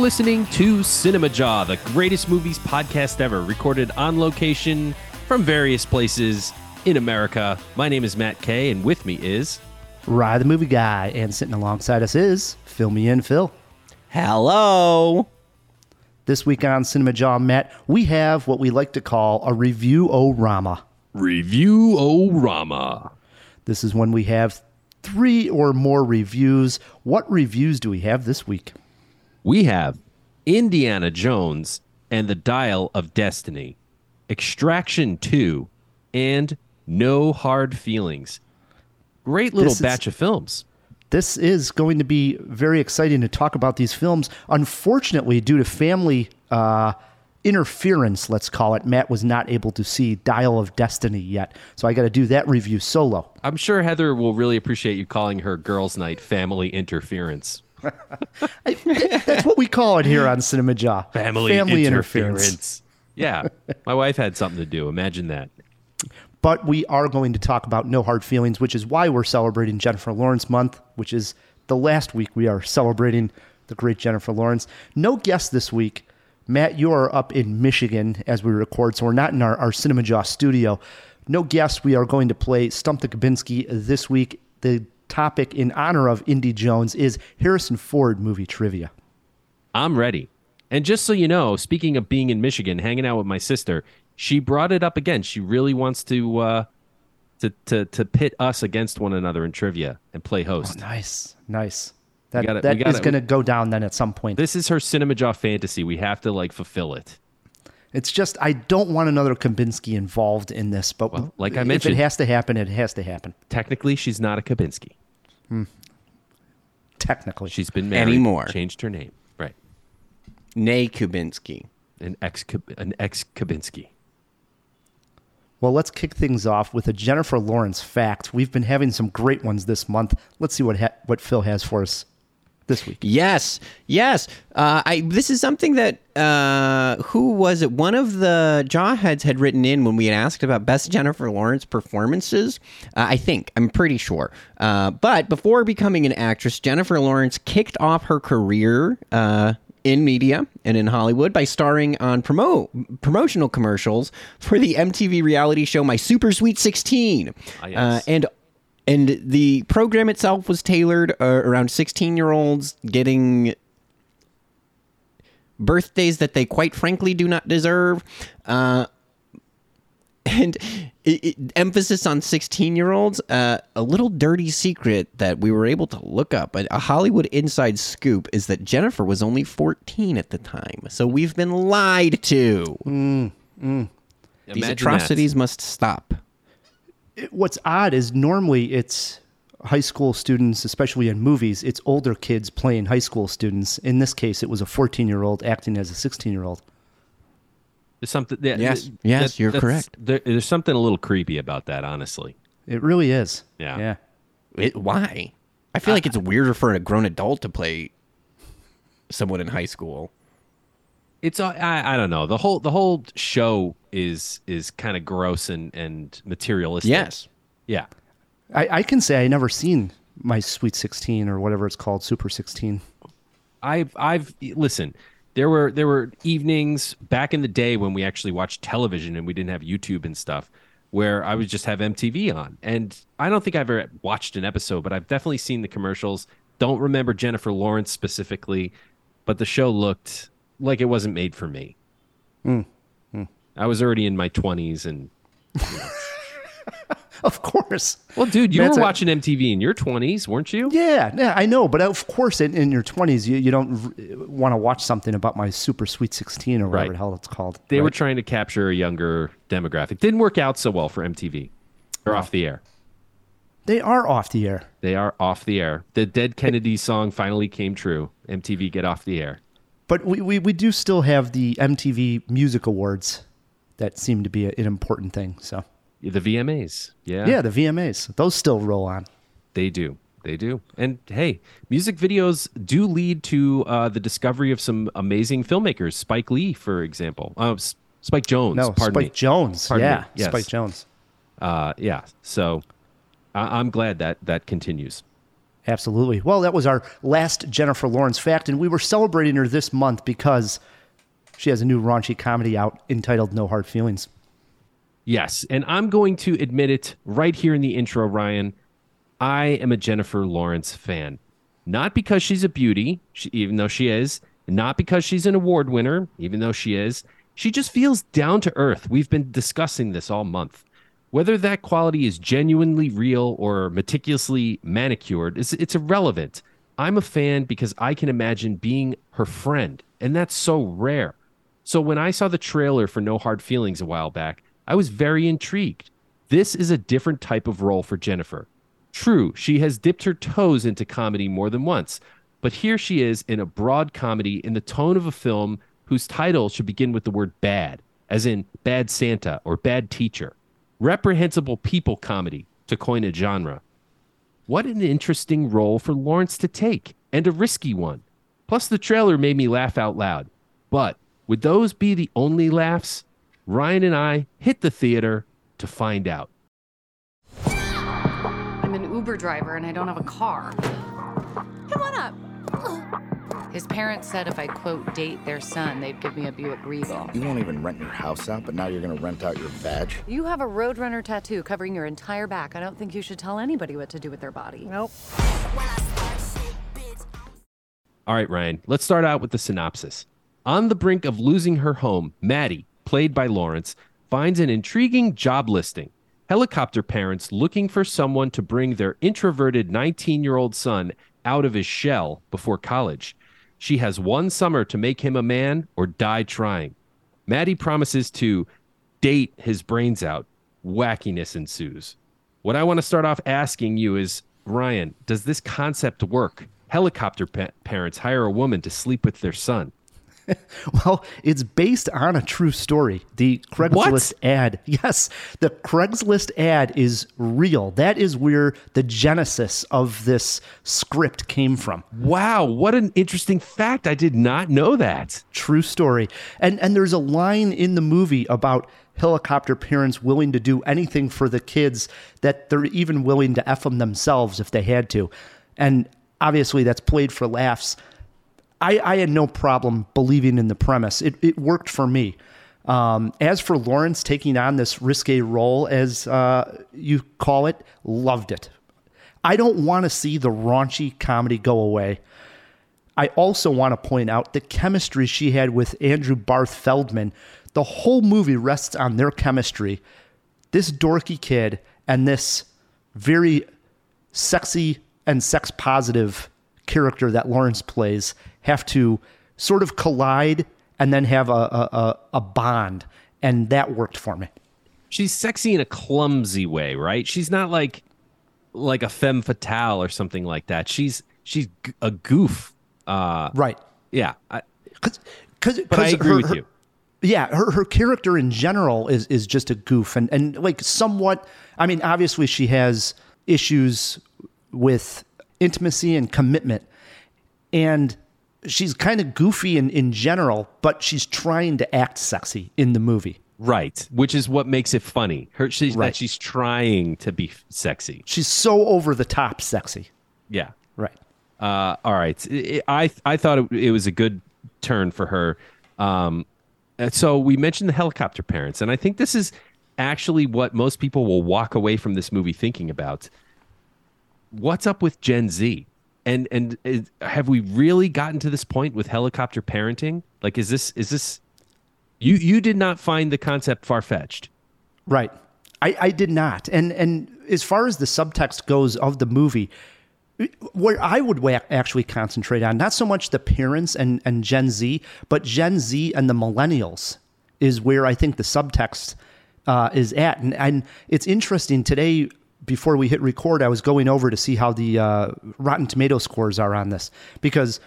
listening to Cinema Jaw, the greatest movies podcast ever, recorded on location from various places in America. My name is Matt Kay, and with me is Rye the movie guy, and sitting alongside us is Fill Me In Phil. Hello. This week on Cinema Jaw, Matt, we have what we like to call a review o rama. Review O Rama. This is when we have three or more reviews. What reviews do we have this week? We have Indiana Jones and the Dial of Destiny, Extraction 2, and No Hard Feelings. Great little This is- batch of films. This is going to be very exciting to talk about these films. Unfortunately, due to family uh, interference, let's call it, Matt was not able to see Dial of Destiny yet. So I got to do that review solo. I'm sure Heather will really appreciate you calling her girls' night family interference. That's what we call it here on Cinema Jaw. Family interference. Yeah. My wife had something to do. Imagine that. But we are going to talk about No Hard Feelings, which is why we're celebrating Jennifer Lawrence Month, which is the last week we are celebrating the great Jennifer Lawrence. No guest this week. Matt, you are up in Michigan as we record, so we're not in our, our Cinema Jaw studio. No guest. We are going to play Stump the Kubinski this week. The topic in honor of Indy Jones is Harrison Ford movie trivia. I'm ready. And just so you know, speaking of being in Michigan, hanging out with my sister, she brought it up again. She really wants to uh, to to to pit us against one another in trivia and play host. Nice, nice. That, gotta- that gotta- is going to go down then at some point. This is her cinema jaw fantasy. We have to like fulfill it. It's just I don't want another Kubinski involved in this, but Well, like I mentioned, if it has to happen, it has to happen. Technically, she's not a Kubinski. Technically, She's been married, Anymore. changed her name, right? Nay Kubinski. An ex an ex Kubinski. well, let's kick things off with a Jennifer Lawrence fact. We've been having some great ones this month. Let's see what ha- what Phil has for us this week. Yes, yes. Uh, I this is something that uh, who was it? One of the jawheads had written in when we had asked about best Jennifer Lawrence performances. Uh, I think I'm pretty sure. Uh, but before becoming an actress, Jennifer Lawrence kicked off her career. Uh, in media and in Hollywood by starring on promo promotional commercials for the MTV reality show My Super Sweet 16. Ah, yes. Uh, and and the program itself was tailored uh, around 16 year olds getting birthdays that they quite frankly do not deserve uh, and it, it, emphasis on 16 year olds uh, a little dirty secret that we were able to look up a, a hollywood inside scoop is that jennifer was only 14 at the time. So we've been lied to. These Imagine that. atrocities must stop It- what's odd is normally it's high school students, especially in movies, it's older kids playing high school students. In this case, it was a 14 year old acting as a 16 year old. There's something. That, Yes. that- Yes, you're correct. There, there's something a little creepy about that, honestly. It really is. Yeah. Yeah. It, why? I feel like it's weirder for a grown adult to play someone in high school. It's uh, I, I don't know the whole the whole show is is kind of gross and and materialistic. Yes. Yeah. I, I can say I never seen my Sweet 16 or whatever it's called, Super 16. I've I've listen. There were there were evenings back in the day when we actually watched television and we didn't have YouTube and stuff, where I would just have MTV on, and I don't think I've ever watched an episode, but I've definitely seen the commercials. Don't remember Jennifer Lawrence specifically, but the show looked like it wasn't made for me. Hmm. Hmm. I was already in my twenties, and Of course. well, dude, you That's were a- watching MTV in your twenties, weren't you? Yeah, yeah, I know. But of course, in, in your 20s, you, you don't want to watch something about my Super Sweet 16 or whatever Right. the hell it's called. They were trying to capture a younger demographic. Didn't work out so well for MTV. They're off the air. They are off the air. They are off the air. The Dead Kennedy song finally came true. MTV get off the air. But we, we, we do still have the MTV Music Awards that seem to be a, an important thing. So, The VMAs. Yeah. yeah, the VMAs, those still roll on. They do. They do. And hey, music videos do lead to uh, the discovery of some amazing filmmakers. Spike Lee, for example. Uh, S- Spike Jonze. No, pardon Spike me. Jonze. Pardon yeah, yes. Spike Jonze. Uh, yeah. So I- I'm glad that that continues. Absolutely. Well, that was our last Jennifer Lawrence fact, and we were celebrating her this month because she has a new raunchy comedy out entitled No Hard Feelings. Yes, and I'm going to admit it right here in the intro, Ryan. I am a Jennifer Lawrence fan. Not because she's a beauty, she, even though she is, not because she's an award winner, even though she is. She just feels down to earth. We've been discussing this all month. Whether that quality is genuinely real or meticulously manicured, it's, it's irrelevant. I'm a fan because I can imagine being her friend, and that's so rare. So when I saw the trailer for No Hard Feelings a while back, I was very intrigued. This is a different type of role for Jennifer. True, she has dipped her toes into comedy more than once, but here she is in a broad comedy in the tone of a film whose title should begin with the word bad, as in Bad Santa or Bad Teacher. Reprehensible people comedy, to coin a genre. What an interesting role for Lawrence to take, and a risky one. Plus, the trailer made me laugh out loud. But would those be the only laughs? Ryan and I hit the theater to find out. I'm an Uber driver and I don't have a car. Come on up. His parents said if I quote date their son, they'd give me a Buick Regal. You won't even rent your house out, but now you're gonna rent out your badge? You have a Roadrunner tattoo covering your entire back. I don't think you should tell anybody what to do with their body. Nope. All right, Ryan, let's start out with the synopsis. On the brink of losing her home, Maddie, played by Lawrence, finds an intriguing job listing. Helicopter parents looking for someone to bring their introverted 19 year old son out of his shell before college. She has one summer to make him a man or die trying. Maddie promises to date his brains out. Wackiness ensues. What I want to start off asking you is Ryan, does this concept work? Helicopter pa- parents hire a woman to sleep with their son. Well, it's based on a true story. The Craigslist ad. Yes, the Craigslist ad is real. That is where the genesis of this script came from. Wow, what an interesting fact. I did not know that. True story. And and there's a line in the movie about helicopter parents willing to do anything for the kids that they're even willing to F them themselves if they had to. And obviously that's played for laughs. I, I had no problem believing in the premise. It, it worked for me. Um, as for Lawrence taking on this risque role, as uh, you call it, loved it. I don't want to see the raunchy comedy go away. I also want to point out the chemistry she had with Andrew Barth Feldman. The whole movie rests on their chemistry. This dorky kid and this very sexy and sex positive character that Lawrence plays have to sort of collide and then have a, a, a, bond. And that worked for me. She's sexy in a clumsy way, right? She's not like like a femme fatale or something like that. She's she's a goof. Uh, Right. yeah, I, Cause, cause, but I agree her- with her- you. Yeah, her, her character in general is is just a goof and, and like somewhat I mean, obviously she has issues with intimacy and commitment. And she's kind of goofy in, in general, but she's trying to act sexy in the movie. Right, which is what makes it funny. Her she's Right. that she's trying to be sexy. She's so over the top sexy. Yeah. Right. Uh, all right. I I, I thought it, it was a good turn for her. Um, so we mentioned the helicopter parents, and I think this is actually what most people will walk away from this movie thinking about. What's up with Gen Z? And and is, have we really gotten to this point with helicopter parenting? Like, is this is this? You you did not find the concept far fetched. Right. I, I did not. And and as far as the subtext goes of the movie, where I would actually concentrate on not so much the parents and, and Gen Z, but Gen Z and the millennials is where I think the subtext uh, is at. And, and it's interesting today. Before we hit record, I was going over to see how the uh, Rotten Tomato scores are on this because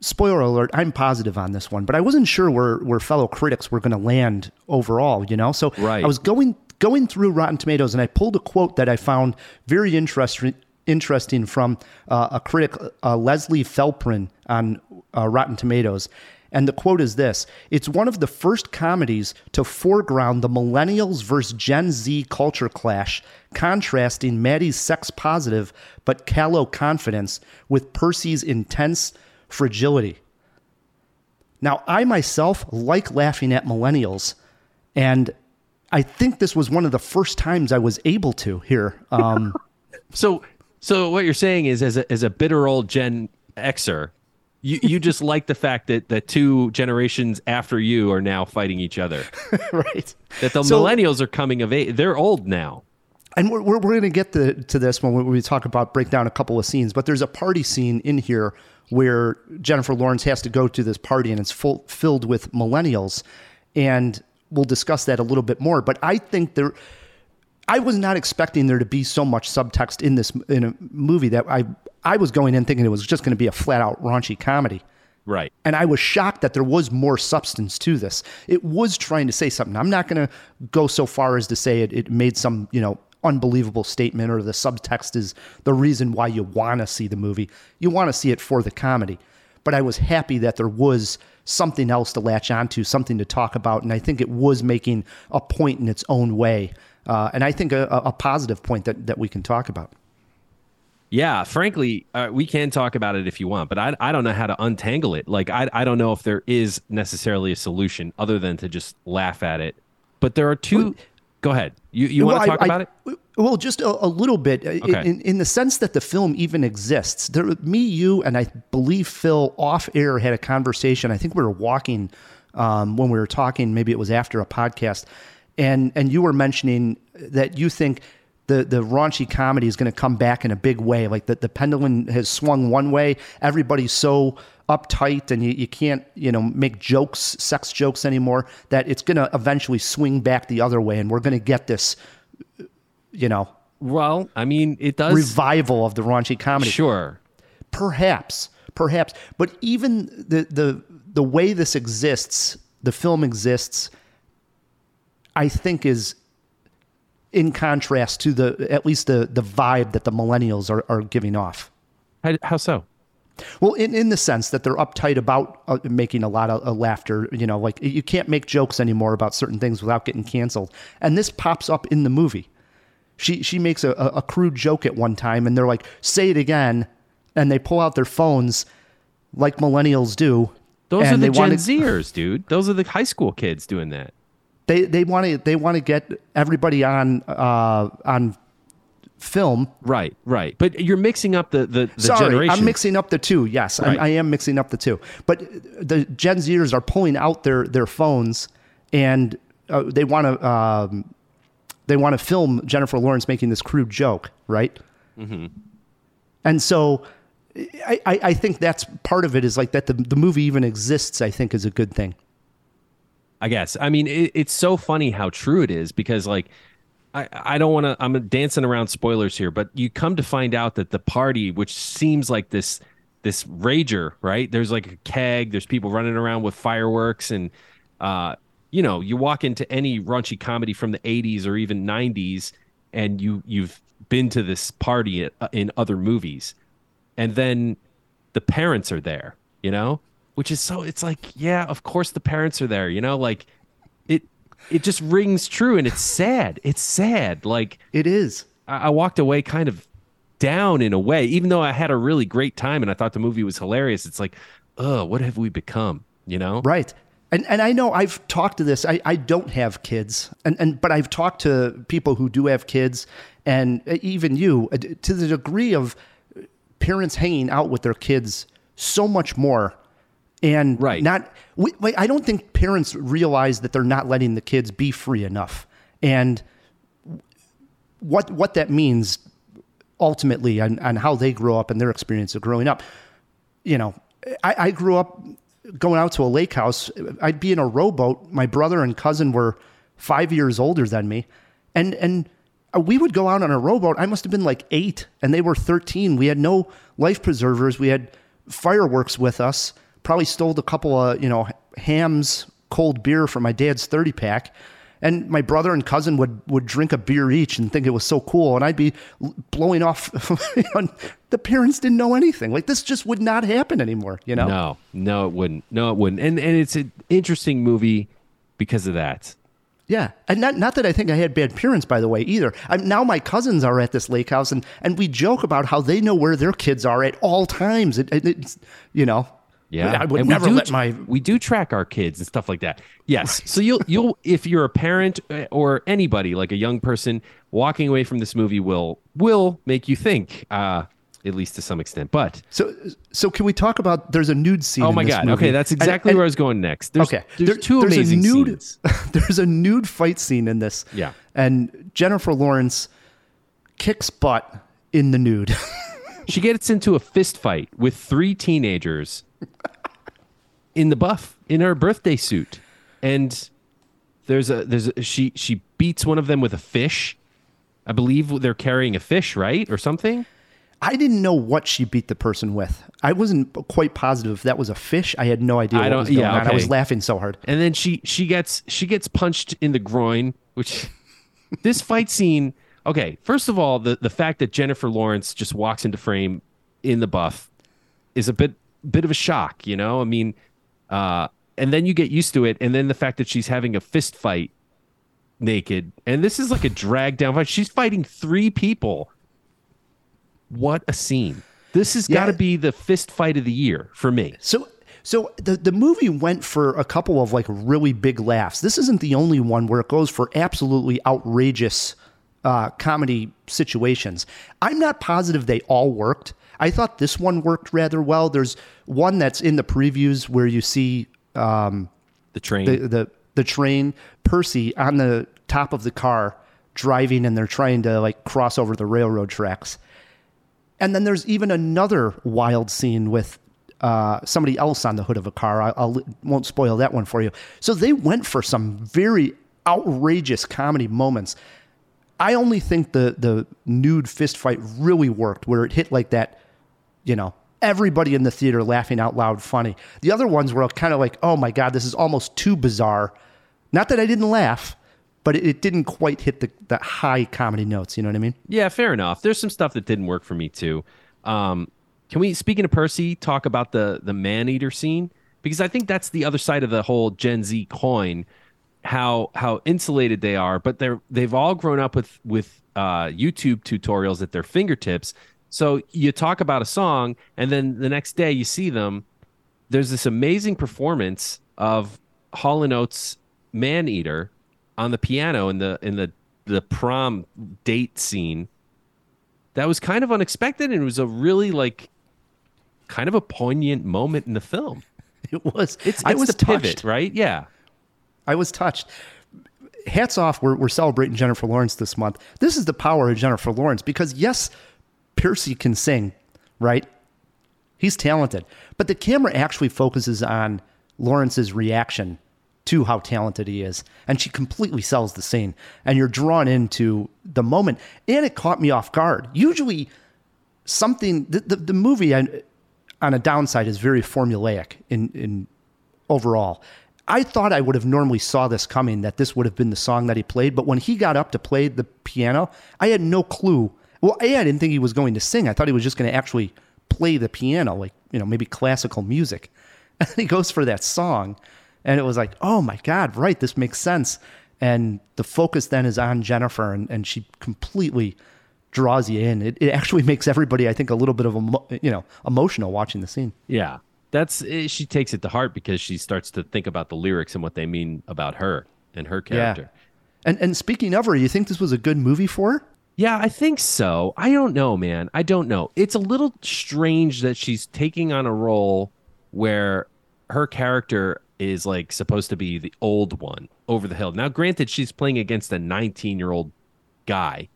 spoiler alert, I'm positive on this one, but I wasn't sure where, where fellow critics were going to land overall, you know? So Right. I was going going through Rotten Tomatoes and I pulled a quote that I found very interesting interesting from uh, a critic, uh, Leslie Felperin on uh, Rotten Tomatoes. And the quote is this It's one of the first comedies to foreground the millennials versus Gen Z culture clash, contrasting Maddie's sex positive but callow confidence with Percy's intense fragility. Now, I myself like laughing at millennials, and I think this was one of the first times I was able to here. Um, So, so what you're saying is, as a as a bitter old Gen Xer, you you just like the fact that the two generations after you are now fighting each other. right. That the So- millennials are coming of age. They're old now. And we're, we're, we're going to get to, to this when we, we talk about break down a couple of scenes, but there's a party scene in here where Jennifer Lawrence has to go to this party and it's full, filled with millennials. And we'll discuss that a little bit more. But I think there, I was not expecting there to be so much subtext in this in a movie that I, I was going in thinking it was just going to be a flat out raunchy comedy. Right. And I was shocked that there was more substance to this. It was trying to say something. I'm not going to go so far as to say it, it made some, you know, unbelievable statement or the subtext is the reason why you want to see the movie. You want to see it for the comedy. But I was happy that there was something else to latch onto, something to talk about. And I think it was making a point in its own way. Uh, and I think a, a a positive point that, that we can talk about. Yeah, frankly, uh, we can talk about it if you want, but I, I don't know how to untangle it. Like, I, I don't know if there is necessarily a solution other than to just laugh at it. But there are two. Go ahead. You, you want to talk I- about it? Well, just a, a little bit uh, Okay. in, in the sense that the film even exists. There, me, you, and I believe Phil off air had a conversation. I think we were walking um, when we were talking. Maybe it was after a podcast, and and you were mentioning that you think the the raunchy comedy is going to come back in a big way. Like that the pendulum has swung one way. Everybody's so uptight and you, you can't you know make jokes sex jokes anymore that it's going to eventually swing back the other way and we're going to get this you know Well, I mean, it does. revival of the raunchy comedy Sure. perhaps perhaps but even the the the way this exists the film exists i think is in contrast to the at least the the vibe that the millennials are, are giving off How, how so? well in, in the sense that they're uptight about uh, making a lot of uh, laughter you know like you can't make jokes anymore about certain things without getting canceled and this pops up in the movie she she makes a, a, crude joke at one time and they're like say it again and they pull out their phones like millennials do Those are the Gen wanna- Zers, dude. Those are the high school kids doing that. They they want to they want to get everybody on uh on film Right, right. But you're mixing up the the, the Sorry, generation. I'm mixing up the two. Yes, Right. I'm, I am mixing up the two. But the Gen Zers are pulling out their their phones and uh, they want to um, they want to film Jennifer Lawrence making this crude joke, right? Mm-hmm. And so. I, I I think that's part of it is like that the, the movie even exists, I think is a good thing. I guess. I mean, it, it's so funny how true it is because, like, I, I don't want to. I'm dancing around spoilers here, but you come to find out that the party, which seems like this this rager, right? There's like a keg. There's people running around with fireworks, and uh, you know, you walk into any raunchy comedy from the '80s or even '90s, and you you've been to this party in other movies, and then the parents are there, you know, which is so. It's like, yeah, of course the parents are there, you know, like it it just rings true and it's sad it's sad like It is. I, I walked away kind of down in a way even though i had a really great time and i thought the movie was hilarious it's like oh what have we become you know Right. And and I know I've talked to this. I, I don't have kids, and, and but I've talked to people who do have kids, and even you, uh, to the degree of parents hanging out with their kids so much more, and Right. not. We, like, I don't think parents realize that they're not letting the kids be free enough, and what what that means ultimately on, on how they grow up and their experience of growing up. You know, I, I grew up going out to a lake house. I'd be in a rowboat. My brother and cousin were five years older than me, and and we would go out on a rowboat. I must have been like eight, and they were thirteen. We had no life preservers. We had fireworks with us. Probably stole a couple of you know hams, cold beer from my dad's thirty pack, And my brother and cousin would would drink a beer each and think it was so cool, and I'd be blowing off. the parents didn't know anything. Like this just would not happen anymore. You know? No, no, it wouldn't. No, it wouldn't. And and it's an interesting movie because of that. Yeah, and not not that I think I had bad parents, by the way, either. I'm, now my cousins are at this lake house, and and we joke about how they know where their kids are at all times. It, it, it's you know, Yeah, I would And we never let my we do track our kids and stuff like that. Yes, so you'll you'll if you're a parent uh, or anybody like a young person walking away from this movie will will make you think, uh, at least to some extent. But So, so can we talk about? There's a nude scene. oh my god, movie. okay, that's And- exactly and- where I was going next. There's, okay, there's there- two there's amazing a nude, scenes. there's a nude fight scene in this. Yeah. and Jennifer Lawrence kicks butt in the nude. She gets into a fist fight with three teenagers in the buff in her birthday suit, and there's a there's a, she she beats one of them with a fish. I believe they're carrying a fish, right, or something. I didn't know what she beat the person with. I wasn't quite positive if that was a fish. I had no idea I don't- yeah, on. I was laughing so hard. and then she she gets she gets punched in the groin which this fight scene okay first of all the the fact that jennifer lawrence just walks into frame in the buff is a bit bit of a shock you know? I mean uh and then you get used to it and then the fact that she's having a fist fight naked and this is like a drag down fight. She's fighting three people. What a scene. This has got to be the fist fight of the year for me. So so the the movie went for a couple of like really big laughs. This isn't the only one where it goes for absolutely outrageous uh, comedy situations. I'm not positive they all worked. I thought this one worked rather well. There's one that's in the previews where you see um, the train the, the the train Percy on the top of the car driving and they're trying to like cross over the railroad tracks. And then there's even another wild scene with uh, somebody else on the hood of a car. I I'll, won't spoil that one for you. So they went for some very outrageous comedy moments. I only think the the nude fist fight really worked, where it hit like that, you know, everybody in the theater laughing out loud, funny. The other ones were kind of like, oh my god, this is almost too bizarre. Not that I didn't laugh, but it, it didn't quite hit the, the high comedy notes. You know what I mean? Yeah, fair enough. There's some stuff that didn't work for me too. Um, can we, speaking of Percy, talk about the the man eater scene? Because I think that's the other side of the whole Gen Z coin. How how insulated they are, but they're they've all grown up with with uh, YouTube tutorials at their fingertips. So you talk about a song, and then the next day you see them. There's this amazing performance of Hall and Oates' "Man Eater" on the piano in the in the the prom date scene that was kind of unexpected and it was a really like kind of a poignant moment in the film It was. it's, I was the pivot touched. right yeah I was touched. Hats off. We're, we're celebrating Jennifer Lawrence this month. This is the power of Jennifer Lawrence because, yes, Percy can sing, right? He's talented. But the camera actually focuses on Lawrence's reaction to how talented he is. And she completely sells the scene. And you're drawn into the moment. And it caught me off guard. Usually, something, the, the, the movie on, on a downside is very formulaic in, in overall. I thought I would have normally saw this coming that this would have been the song that he played, but when he got up to play the piano, I had no clue. Well, A, I didn't think he was going to sing. I thought he was just going to actually play the piano, like, you know, maybe classical music. And he goes for that song, and it was like, oh my God, right, this makes sense. And the focus then is on Jennifer, and, and she completely draws you in. It, it actually makes everybody, I think, a little bit of, emo- you know, emotional watching the scene. yeah that's eh, she takes it to heart because she starts to think about the lyrics and what they mean about her and her character Yeah. And and speaking of her, you think this was a good movie for her? Yeah, I think so. I don't know, man. I don't know. It's a little strange that she's taking on a role where her character is like supposed to be the old one over the hill. Now, granted, she's playing against a 19 year old guy.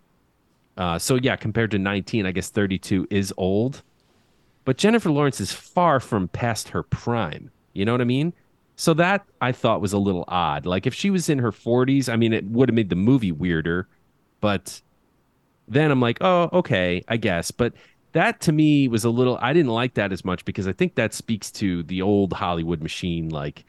Uh, so, yeah, compared to 19, I guess 32 is old. But Jennifer Lawrence is far from past her prime. You know what I mean? So that I thought was a little odd. Like if she was in her 40s, I mean, it would have made the movie weirder. But then I'm like, oh, okay, I guess. But that to me was a little, I didn't like that as much because I think that speaks to the old Hollywood machine. Like,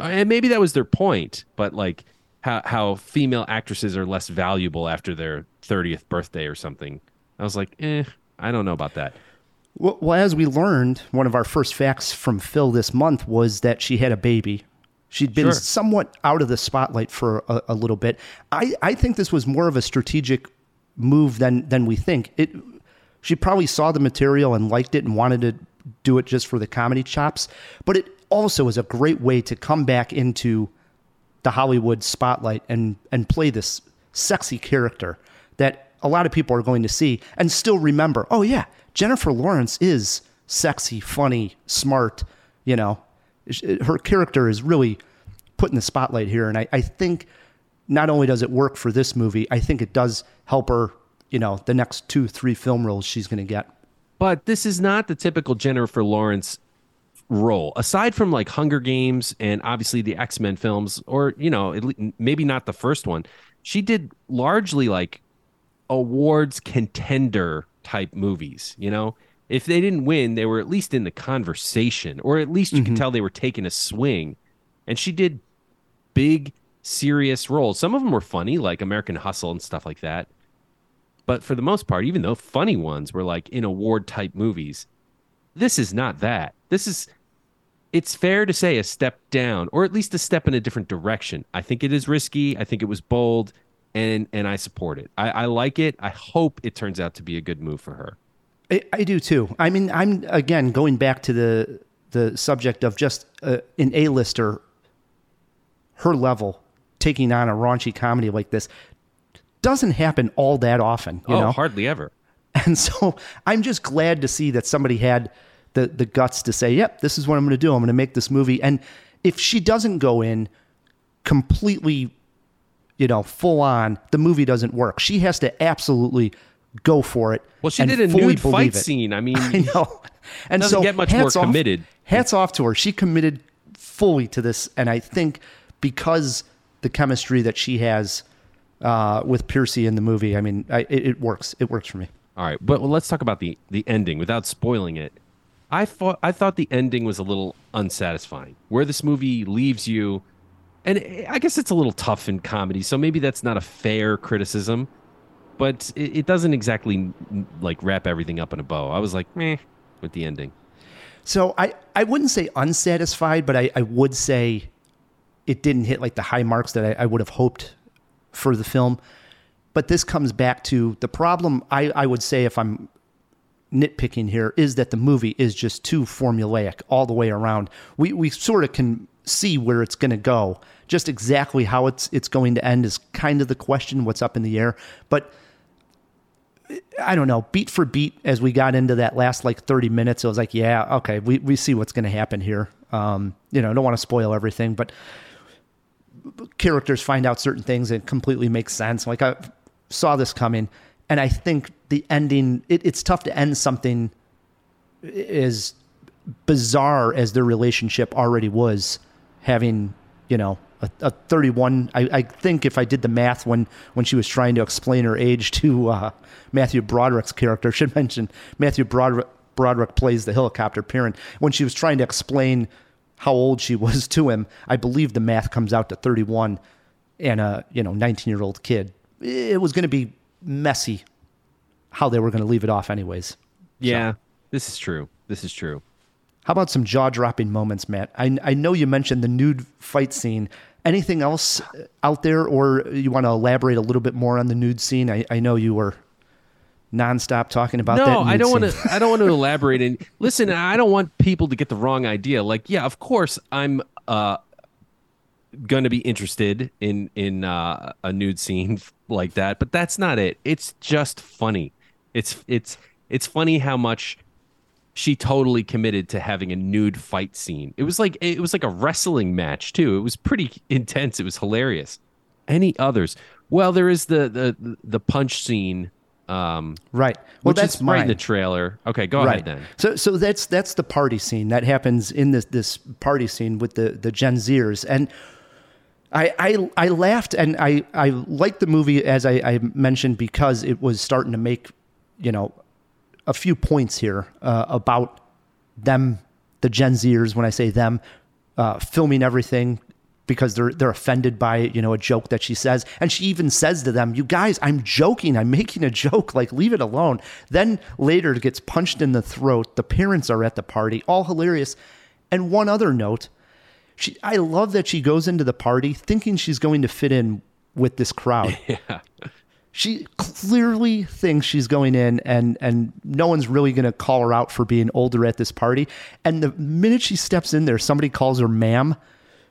and maybe that was their point, but like how how female actresses are less valuable after their 30th birthday or something. I was like, eh, I don't know about that. Well, as we learned, one of our first facts from Phil this month was that she had a baby. She'd been Sure. somewhat out of the spotlight for a, a little bit. I, I think this was more of a strategic move than than we think. It she probably saw the material and liked it and wanted to do it just for the comedy chops, but it also is a great way to come back into the Hollywood spotlight and and play this sexy character that a lot of people are going to see and still remember. Oh yeah, Jennifer Lawrence is sexy, funny, smart. You know, her character is really put in the spotlight here, and I, I think not only does it work for this movie, I think it does help her. You know, the next two, three film roles she's going to get. But this is not the typical Jennifer Lawrence role. Aside from like Hunger Games and obviously the X Men films, or you know, maybe not the first one, she did largely like awards contender type movies. You know, if they didn't win, they were at least in the conversation, or at least you could mm-hmm. tell they were taking a swing. And she did big, serious roles. Some of them were funny, like American Hustle and stuff like that. But for the most part, even though funny ones were like in award type movies, this is not that. This is it's fair to say a step down or at least a step in a different direction. I think it is risky. I think it was bold and and I support it. I, I like it. I hope it turns out to be a good move for her. I, I do too. I mean, I'm again going back to the the subject of just uh, an A-lister, her level taking on a raunchy comedy like this doesn't happen all that often. You oh, know, hardly ever. and so I'm just glad to see that somebody had the the guts to say, "Yep, this is what I'm going to do. I'm going to make this movie." And if she doesn't go in completely, you know, full on, the movie doesn't work. She has to absolutely go for it. Well, she and did a nude fight it. scene. I mean, I know. And Doesn't so get much more hats off- committed. hats off to her. She committed fully to this, and I think because the chemistry that she has uh, with Percy in the movie, I mean, I, it, it works. It works for me. All right, but well, let's talk about the the ending without spoiling it. I thought I thought the ending was a little unsatisfying. Where this movie leaves you, and I guess it's a little tough in comedy, so maybe that's not a fair criticism. But it, it doesn't exactly like wrap everything up in a bow. I was like, meh, with the ending. So I, I wouldn't say unsatisfied, but I, I would say it didn't hit like the high marks that I, I would have hoped for the film. But this comes back to the problem I, I would say if I'm nitpicking here is that the movie is just too formulaic all the way around. We we sort of can see where it's going to go. Just exactly how it's it's going to end is kind of the question. What's up in the air, but. I don't know, beat for beat as we got into that last like 30 minutes, it was like, yeah, okay, we, we see what's going to happen here. Um, you know, I don't want to spoil everything, but characters find out certain things and completely makes sense. Like I saw this coming, and I think the ending, it, it's tough to end something as bizarre as their relationship already was, having, you know, a, a 31. I, I think if I did the math when, when she was trying to explain her age to uh, Matthew Broderick's character, I should mention Matthew Broderick, Broderick plays the helicopter parent. When she was trying to explain how old she was to him, I believe the math comes out to 31 and a, you know, 19 year old kid. It was going to be messy how they were going to leave it off anyways. Yeah, this is true. This is true. How about some jaw dropping moments, Matt? I, I know you mentioned the nude fight scene. Anything else out there, or you want to elaborate a little bit more on the nude scene? I, I know you were nonstop talking about that. no, I don't want to. I don't want to elaborate. And listen, I don't want people to get the wrong idea. Like, yeah, of course, I'm uh, going to be interested in in uh, a nude scene like that, but that's not it. It's just funny. It's it's it's funny how much she totally committed to having a nude fight scene. It was like it was like a wrestling match too. It was pretty intense. It was hilarious. Any others? Well, there is the the the punch scene. Um, Right. Well, which that's is right in the trailer. Okay, go ahead then. So so that's that's the party scene that happens in this this party scene with the the Gen Zers and. I, I, I laughed and I, I liked the movie as I, I mentioned because it was starting to make you know a few points here uh, about them the Gen Zers when I say them uh, filming everything because they're they're offended by you know a joke that she says. And she even says to them you guys i'm joking. I'm making a joke. Like leave it alone. Then later gets punched in the throat. The parents are at the party. All hilarious. And one other note she i love that she goes into the party thinking she's going to fit in with this crowd. Yeah. She clearly thinks she's going in and and no one's really going to call her out for being older at this party and the minute she steps in there somebody calls her ma'am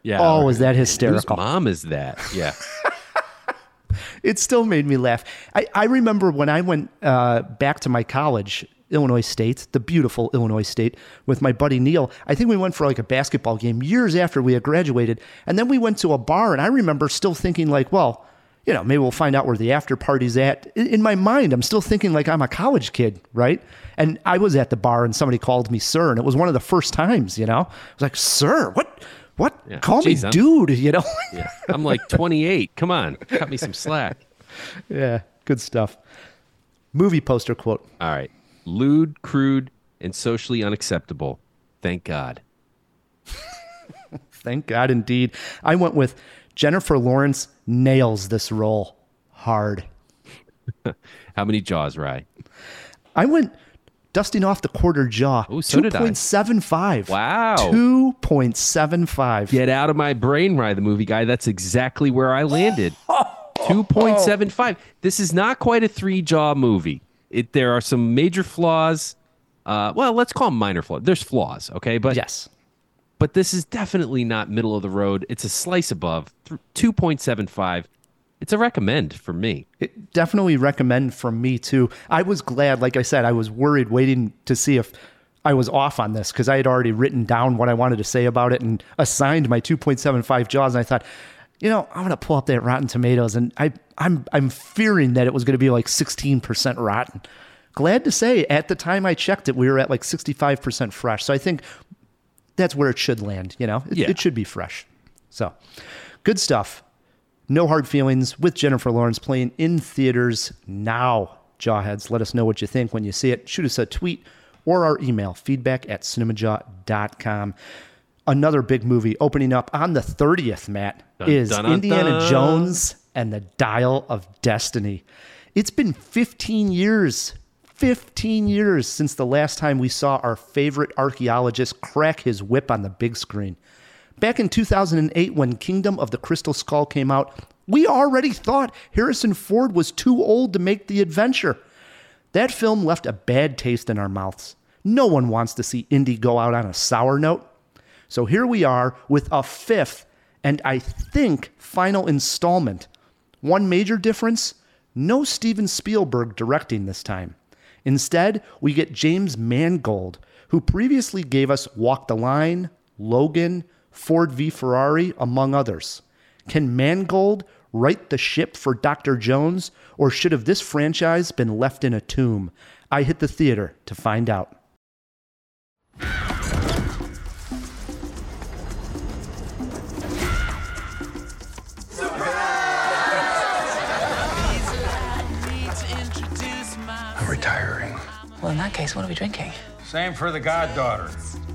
Yeah. Oh, is that Whose hysterical? mom is that? Yeah. it still made me laugh. I, I remember when I went uh, back to my college, Illinois State, the beautiful Illinois State, with my buddy Neil. I think we went for like a basketball game years after we had graduated. And then we went to a bar, and I remember still thinking, like, well, you know, maybe we'll find out where the after party's at. In, my mind, I'm still thinking like I'm a college kid, right? And I was at the bar, and somebody called me sir, and it was one of the first times, you know? I was like, sir, what? What? Yeah. Call Jeez, me I'm- dude, you know? Yeah. I'm like 28. Come on. Cut me some slack. yeah, good stuff. Movie poster quote. All right. Lewd, crude, and socially unacceptable. Thank God. Thank God, indeed. I went with Jennifer Lawrence nails this role hard. How many jaws, Rye? I went dusting off the quarter jaw. Oh, so did I. 2.75. Wow. 2.75. Get out of my brain, Rye, the movie guy. That's exactly where I landed. 2.75. This is not quite a three jaw movie. It, there are some major flaws. Uh, well, let's call them minor flaws. There's flaws, okay? But Yes. But this is definitely not middle of the road. It's a slice above. 2.75. It's a recommend for me. It definitely recommend from me too. I was glad, like I said, I was worried waiting to see if I was off on this because I had already written down what I wanted to say about it and assigned my 2.75 jaws. And I thought, you know, I'm gonna pull up that Rotten Tomatoes, and I I'm I'm fearing that it was gonna be like 16% rotten. Glad to say, at the time I checked it, we were at like 65% fresh. So I think that's where it should land. You know, it, Yeah. it should be fresh. So, good stuff. No hard feelings with Jennifer Lawrence playing in theaters now. Jawheads, let us know what you think when you see it. Shoot us a tweet or our email, feedback at cinemajaw.com. Another big movie opening up on the 30th, Matt, Dun, is dun, dun, Indiana. Jones and the Dial of Destiny. It's been 15 years, 15 years since the last time we saw our favorite archaeologist crack his whip on the big screen. Back in 2008, when Kingdom of the Crystal Skull came out, we already thought Harrison Ford was too old to make the adventure. That film left a bad taste in our mouths. No one wants to see Indy go out on a sour note. So here we are with a fifth and I think final installment. One major difference no Steven Spielberg directing this time. Instead, we get James Mangold, who previously gave us Walk the Line, Logan, Ford v Ferrari, among others. Can Mangold right the ship for Dr. Jones, or should have this franchise been left in a tomb? I hit the theater to find out. Well, in that case, what are we drinking? Same for the goddaughter.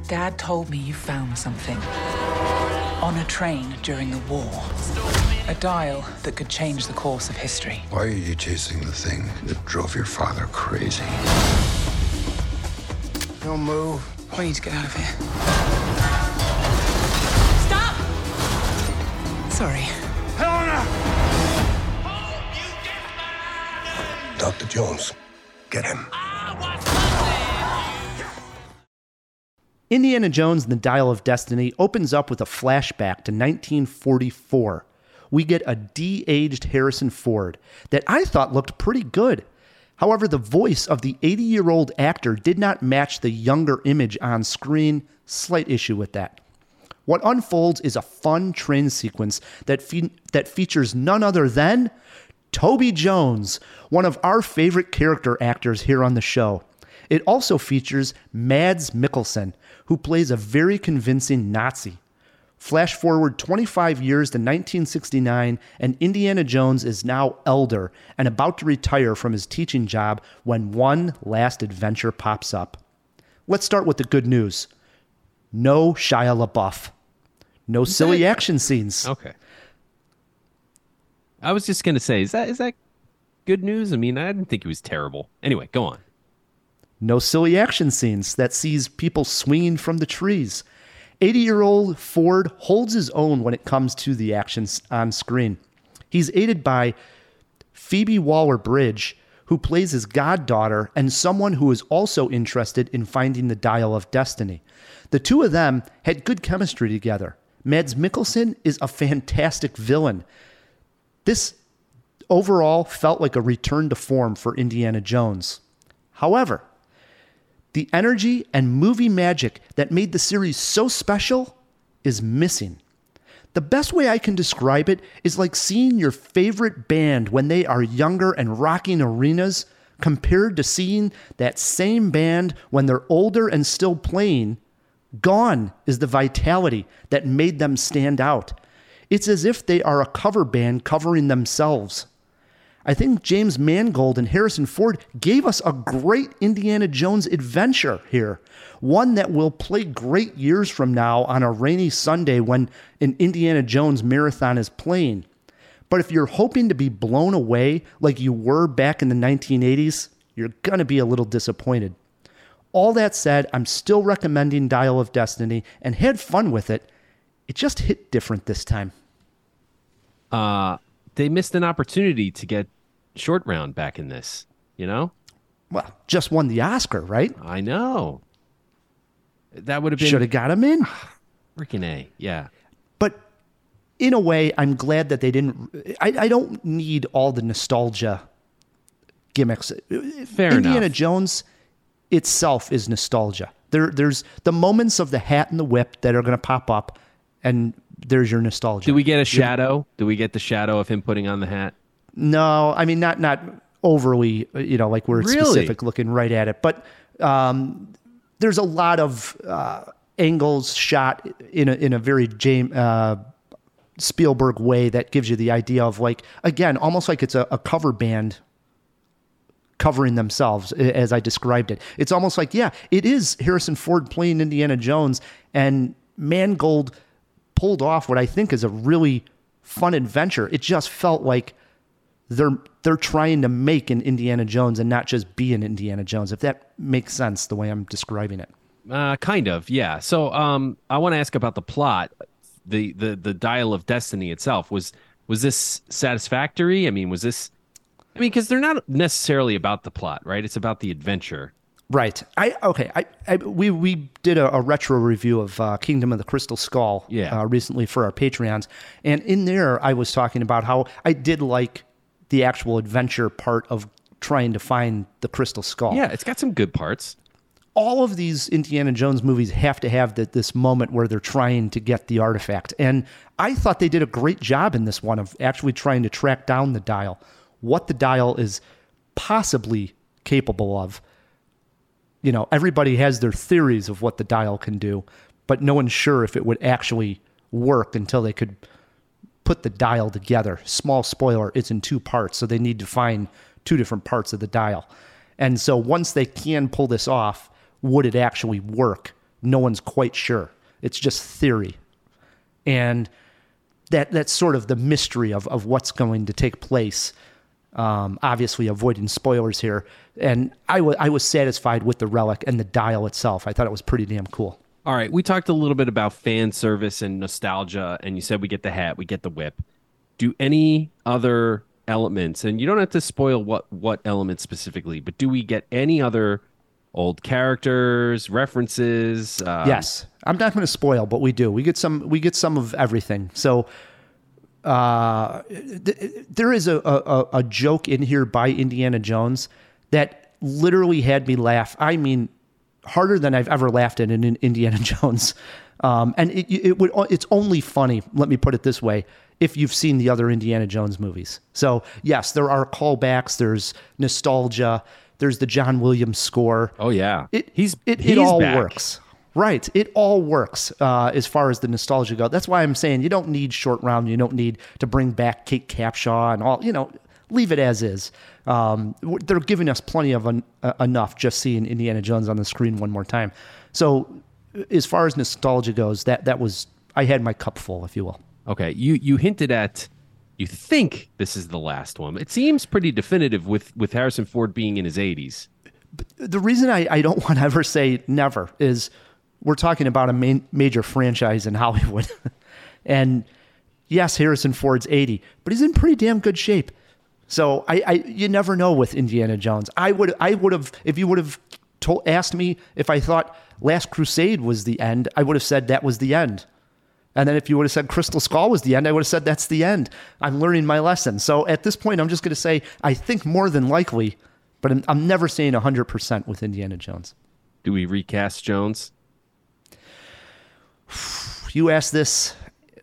Dad told me you found something on a train during the war. A dial that could change the course of history. Why are you chasing the thing that drove your father crazy? Don't move. We need to get out of here. Stop! Sorry. Helena! Dr. Jones, get him. Indiana Jones and the Dial of Destiny opens up with a flashback to 1944. We get a de aged Harrison Ford that I thought looked pretty good. However, the voice of the 80 year old actor did not match the younger image on screen. Slight issue with that. What unfolds is a fun train sequence that, fe- that features none other than Toby Jones, one of our favorite character actors here on the show. It also features Mads Mikkelsen, who plays a very convincing Nazi. Flash forward 25 years to 1969, and Indiana Jones is now elder and about to retire from his teaching job when one last adventure pops up. Let's start with the good news no Shia LaBeouf. No silly action scenes. Okay. I was just gonna say, is that is that good news? I mean, I didn't think it was terrible. Anyway, go on. No silly action scenes that sees people swinging from the trees. 80 year old Ford holds his own when it comes to the actions on screen. He's aided by Phoebe Waller Bridge, who plays his goddaughter and someone who is also interested in finding the Dial of Destiny. The two of them had good chemistry together. Mads Mikkelsen is a fantastic villain. This overall felt like a return to form for Indiana Jones. However, the energy and movie magic that made the series so special is missing. The best way I can describe it is like seeing your favorite band when they are younger and rocking arenas compared to seeing that same band when they're older and still playing. Gone is the vitality that made them stand out. It's as if they are a cover band covering themselves. I think James Mangold and Harrison Ford gave us a great Indiana Jones adventure here. One that will play great years from now on a rainy Sunday when an Indiana Jones marathon is playing. But if you're hoping to be blown away like you were back in the 1980s, you're going to be a little disappointed. All that said, I'm still recommending Dial of Destiny and had fun with it. It just hit different this time. Uh, they missed an opportunity to get short round back in this. You know, Well, just won the Oscar, right? I know. That would have been Should have got him in. freaking a. Yeah. But in a way, I'm glad that they didn't. I, I don't need all the nostalgia gimmicks. Fair Indiana enough. Jones itself is nostalgia. There, there's the moments of the hat and the whip that are going to pop up, and there's your nostalgia. Do we get a shadow? Do we get the shadow of him putting on the hat? No, I mean not not overly, you know, like we're Really? specific looking right at it, but um, there's a lot of uh, angles shot in a in a very James uh, Spielberg way that gives you the idea of like again, almost like it's a, a cover band covering themselves as I described it. It's almost like yeah, it is Harrison Ford playing Indiana Jones and Mangold pulled off what I think is a really fun adventure. It just felt like they're they're trying to make an Indiana Jones and not just be an Indiana Jones. If that makes sense, the way I'm describing it. Uh, kind of, yeah. So, um, I want to ask about the plot. The the the dial of destiny itself was was this satisfactory? I mean, was this? I mean, because they're not necessarily about the plot, right? It's about the adventure. Right. I okay. I, I we we did a, a retro review of uh, Kingdom of the Crystal Skull. Yeah. Uh, recently for our Patreons, and in there I was talking about how I did like the actual adventure part of trying to find the Crystal Skull. Yeah, it's got some good parts. all of these Indiana Jones movies have to have the, this moment where they're trying to get the artifact. And I thought they did a great job in this one of actually trying to track down the dial, what the dial is possibly capable of. You know, everybody has their theories of what the dial can do, but no one's sure if it would actually work until they could put the dial together. Small spoiler, it's in two parts, so they need to find two different parts of the dial. And so once they can pull this off, would it actually work? No one's quite sure. It's just theory. And that that's sort of the mystery of, of what's going to take place. Um, obviously, avoiding spoilers here. And I wa- I was satisfied with the relic and the dial itself. I thought it was pretty damn cool. All right, we talked a little bit about fan service and nostalgia, and you said we get the hat, we get the whip. Do any other elements, and you don't have to spoil what what elements specifically, but do we get any other old characters, references? Um, yes, I'm not going to spoil, but we do. We get some. We get some of everything. So, uh, th- there is a, a a joke in here by Indiana Jones that literally had me laugh. I mean, harder than I've ever laughed at in in Indiana Jones. Um, and it, it would it's only funny. Let me put it this way: if you've seen the other Indiana Jones movies. So yes, there are callbacks. There's nostalgia. There's the John Williams score. Oh yeah, It he's it, he's it all back. works. Right. It all works uh, as far as the nostalgia goes. That's why I'm saying you don't need short round. You don't need to bring back Kate Capshaw and all. You know, leave it as is. Um, they're giving us plenty of un- uh, enough just seeing Indiana Jones on the screen one more time. So, as far as nostalgia goes, that that was I had my cup full, if you will. Okay, you you hinted at you think this is the last one. It seems pretty definitive with with Harrison Ford being in his 80s. The reason I, I don't want to ever say never is we're talking about a main, major franchise in Hollywood. and yes, Harrison Ford's 80, but he's in pretty damn good shape. So I, I you never know with Indiana Jones. I would I would have if you would have told asked me if I thought Last Crusade was the end, I would have said that was the end. And then if you would have said Crystal Skull was the end, I would have said that's the end. I'm learning my lesson. So at this point, I'm just going to say I think more than likely, but I'm, I'm never saying 100% with Indiana Jones. Do we recast Jones? You asked this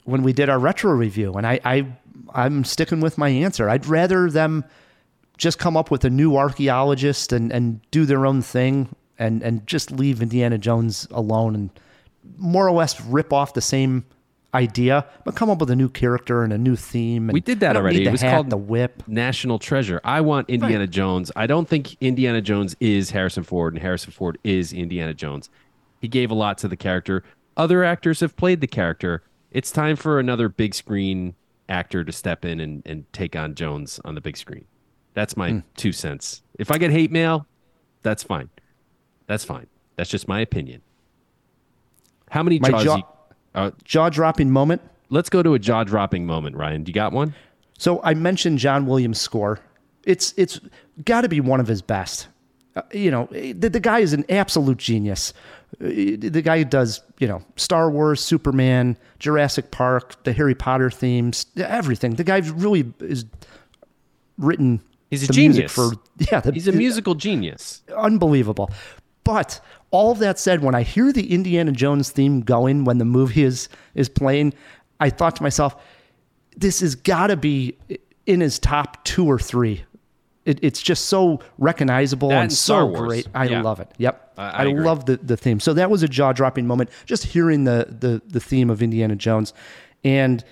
when we did our retro review, and I, I I'm sticking with my answer. I'd rather them just come up with a new archaeologist and, and do their own thing and, and just leave Indiana Jones alone and more or less rip off the same idea, but come up with a new character and a new theme. And We did that already. It was hat called the whip. National Treasure. I want Indiana Right. Jones. I don't think Indiana Jones is Harrison Ford and Harrison Ford is Indiana Jones. He gave a lot to the character. Other actors have played the character. It's time for another big screen actor to step in and, and take on Jones on the big screen. That's my Hmm. two cents. If I get hate mail, that's fine. That's fine. That's just my opinion. How many My jaws? jaw- you- uh, Jaw dropping moment. let's go to a jaw dropping moment, Ryan. Do you got one? So I mentioned John Williams' score. It's it's got to be one of his best. Uh, you know, the, the guy is an absolute genius. The guy who does you know Star Wars, Superman, Jurassic Park, the Harry Potter themes, everything. The guy really is written. He's a genius. For yeah, the, He's a musical genius. unbelievable. But all of that said, when I hear the Indiana Jones theme going when the movie is is playing, I thought to myself, this has got to be in his top two or three. It, it's just so recognizable and and so great. I Yeah. love it. Yep, I- I I, love the the theme. So that was a jaw dropping moment. Just hearing the the the theme of Indiana Jones, and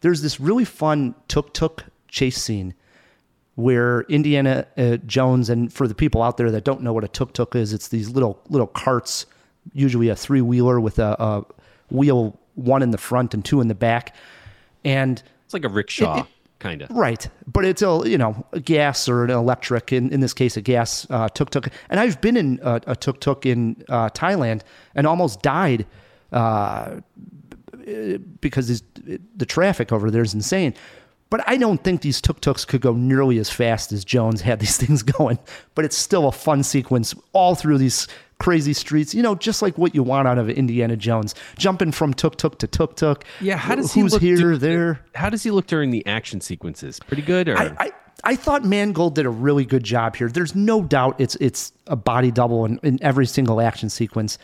there's this really fun tuk tuk chase scene where Indiana uh, Jones and for the people out there that don't know what a tuk tuk is, it's these little little carts, usually a three wheeler with a, a wheel one in the front and two in the back, and It's like a rickshaw, It- it- kind of. right, but it's a you know a gas or an electric. In in this case, a gas uh, tuk tuk. And I've been in a, a tuk tuk in uh, Thailand and almost died uh, because the traffic over there is insane. But I don't think these tuk tuks could go nearly as fast as Jones had these things going. But it's still a fun sequence all through these crazy streets. You know, just like what you want out of Indiana Jones, jumping from tuk tuk to tuk tuk. Yeah, how does he look? here, dur- there? How does he look during the action sequences? Pretty good, or I, I, I thought Mangold did a really good job here. There's no doubt it's it's a body double in, in every single action sequence.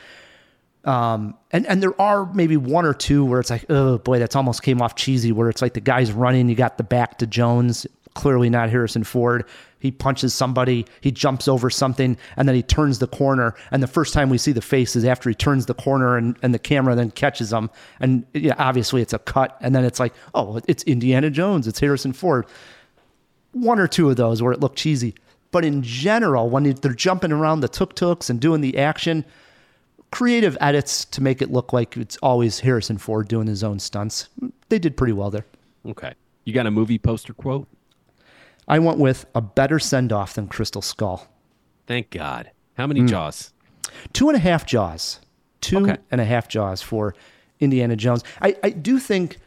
Um, and, and there are maybe one or two where it's like, oh boy, that's almost came off cheesy, where it's like the guy's running, you got the back to Jones, clearly not Harrison Ford. He punches somebody, he jumps over something, and then he turns the corner. And the first time we see the face is after he turns the corner and, and the camera then catches him. And yeah, obviously it's a cut. And then it's like, oh, it's Indiana Jones, it's Harrison Ford one or two of those where it looked cheesy. But in general, when they're jumping around the tuk tuks and doing the action, creative edits to make it look like it's always Harrison Ford doing his own stunts. They did pretty well there. okay? You got a movie poster quote? I went with a better send off than Crystal Skull. Thank God. How many hmm. jaws? Two and a half jaws. Two Okay. and a half jaws for Indiana Jones. I, I do think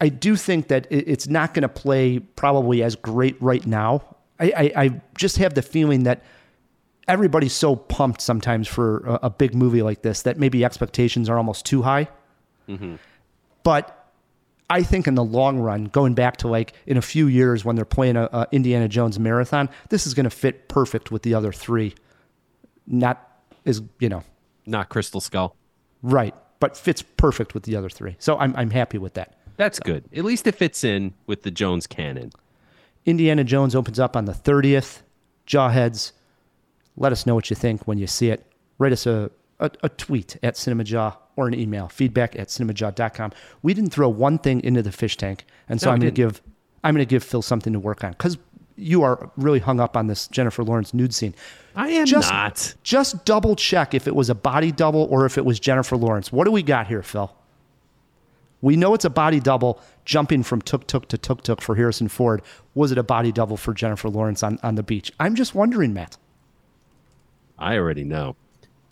I do think that it- it's not going to play probably as great right now. I, I, I just have the feeling that everybody's so pumped sometimes for a, a big movie like this that maybe expectations are almost too high. Mm-hmm. But I think in the long run, going back to like in a few years when they're playing a, a Indiana Jones marathon, this is going to fit perfect with the other three. Not is you know, Not Crystal Skull. right, but fits perfect with the other three. So I'm I'm happy with that. That's good. At least it fits in with the Jones canon. Indiana Jones opens up on the 30th. Jawheads, let us know what you think when you see it. Write us a, a, a tweet at CinemaJaw or an email, feedback at cinemajaw.com. We didn't throw one thing into the fish tank, and so No, I'm going to give I'm going to give Phil something to work on because you are really hung up on this Jennifer Lawrence nude scene. I am Just- not. Just double check if it was a body double or if it was Jennifer Lawrence. What do we got here, Phil? We know it's a body double jumping from tuk tuk to tuk tuk for Harrison Ford. Was it a body double for Jennifer Lawrence on, on the beach? I'm just wondering, Matt. I already know.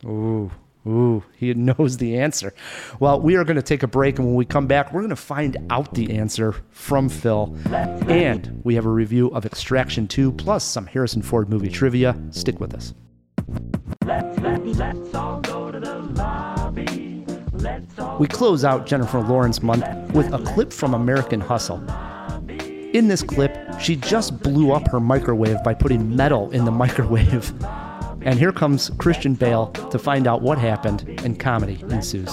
Ooh, Ooh, he knows the answer. Well, we are going to take a break, and when we come back, we're going to find out the answer from Phil. And we have a review of Extraction 2, plus some Harrison Ford movie trivia. Stick with us. We close out Jennifer Lawrence month with a clip from American Hustle. In this clip, she just blew up her microwave by putting metal in the microwave. And here comes Christian Bale to find out what happened, and comedy ensues.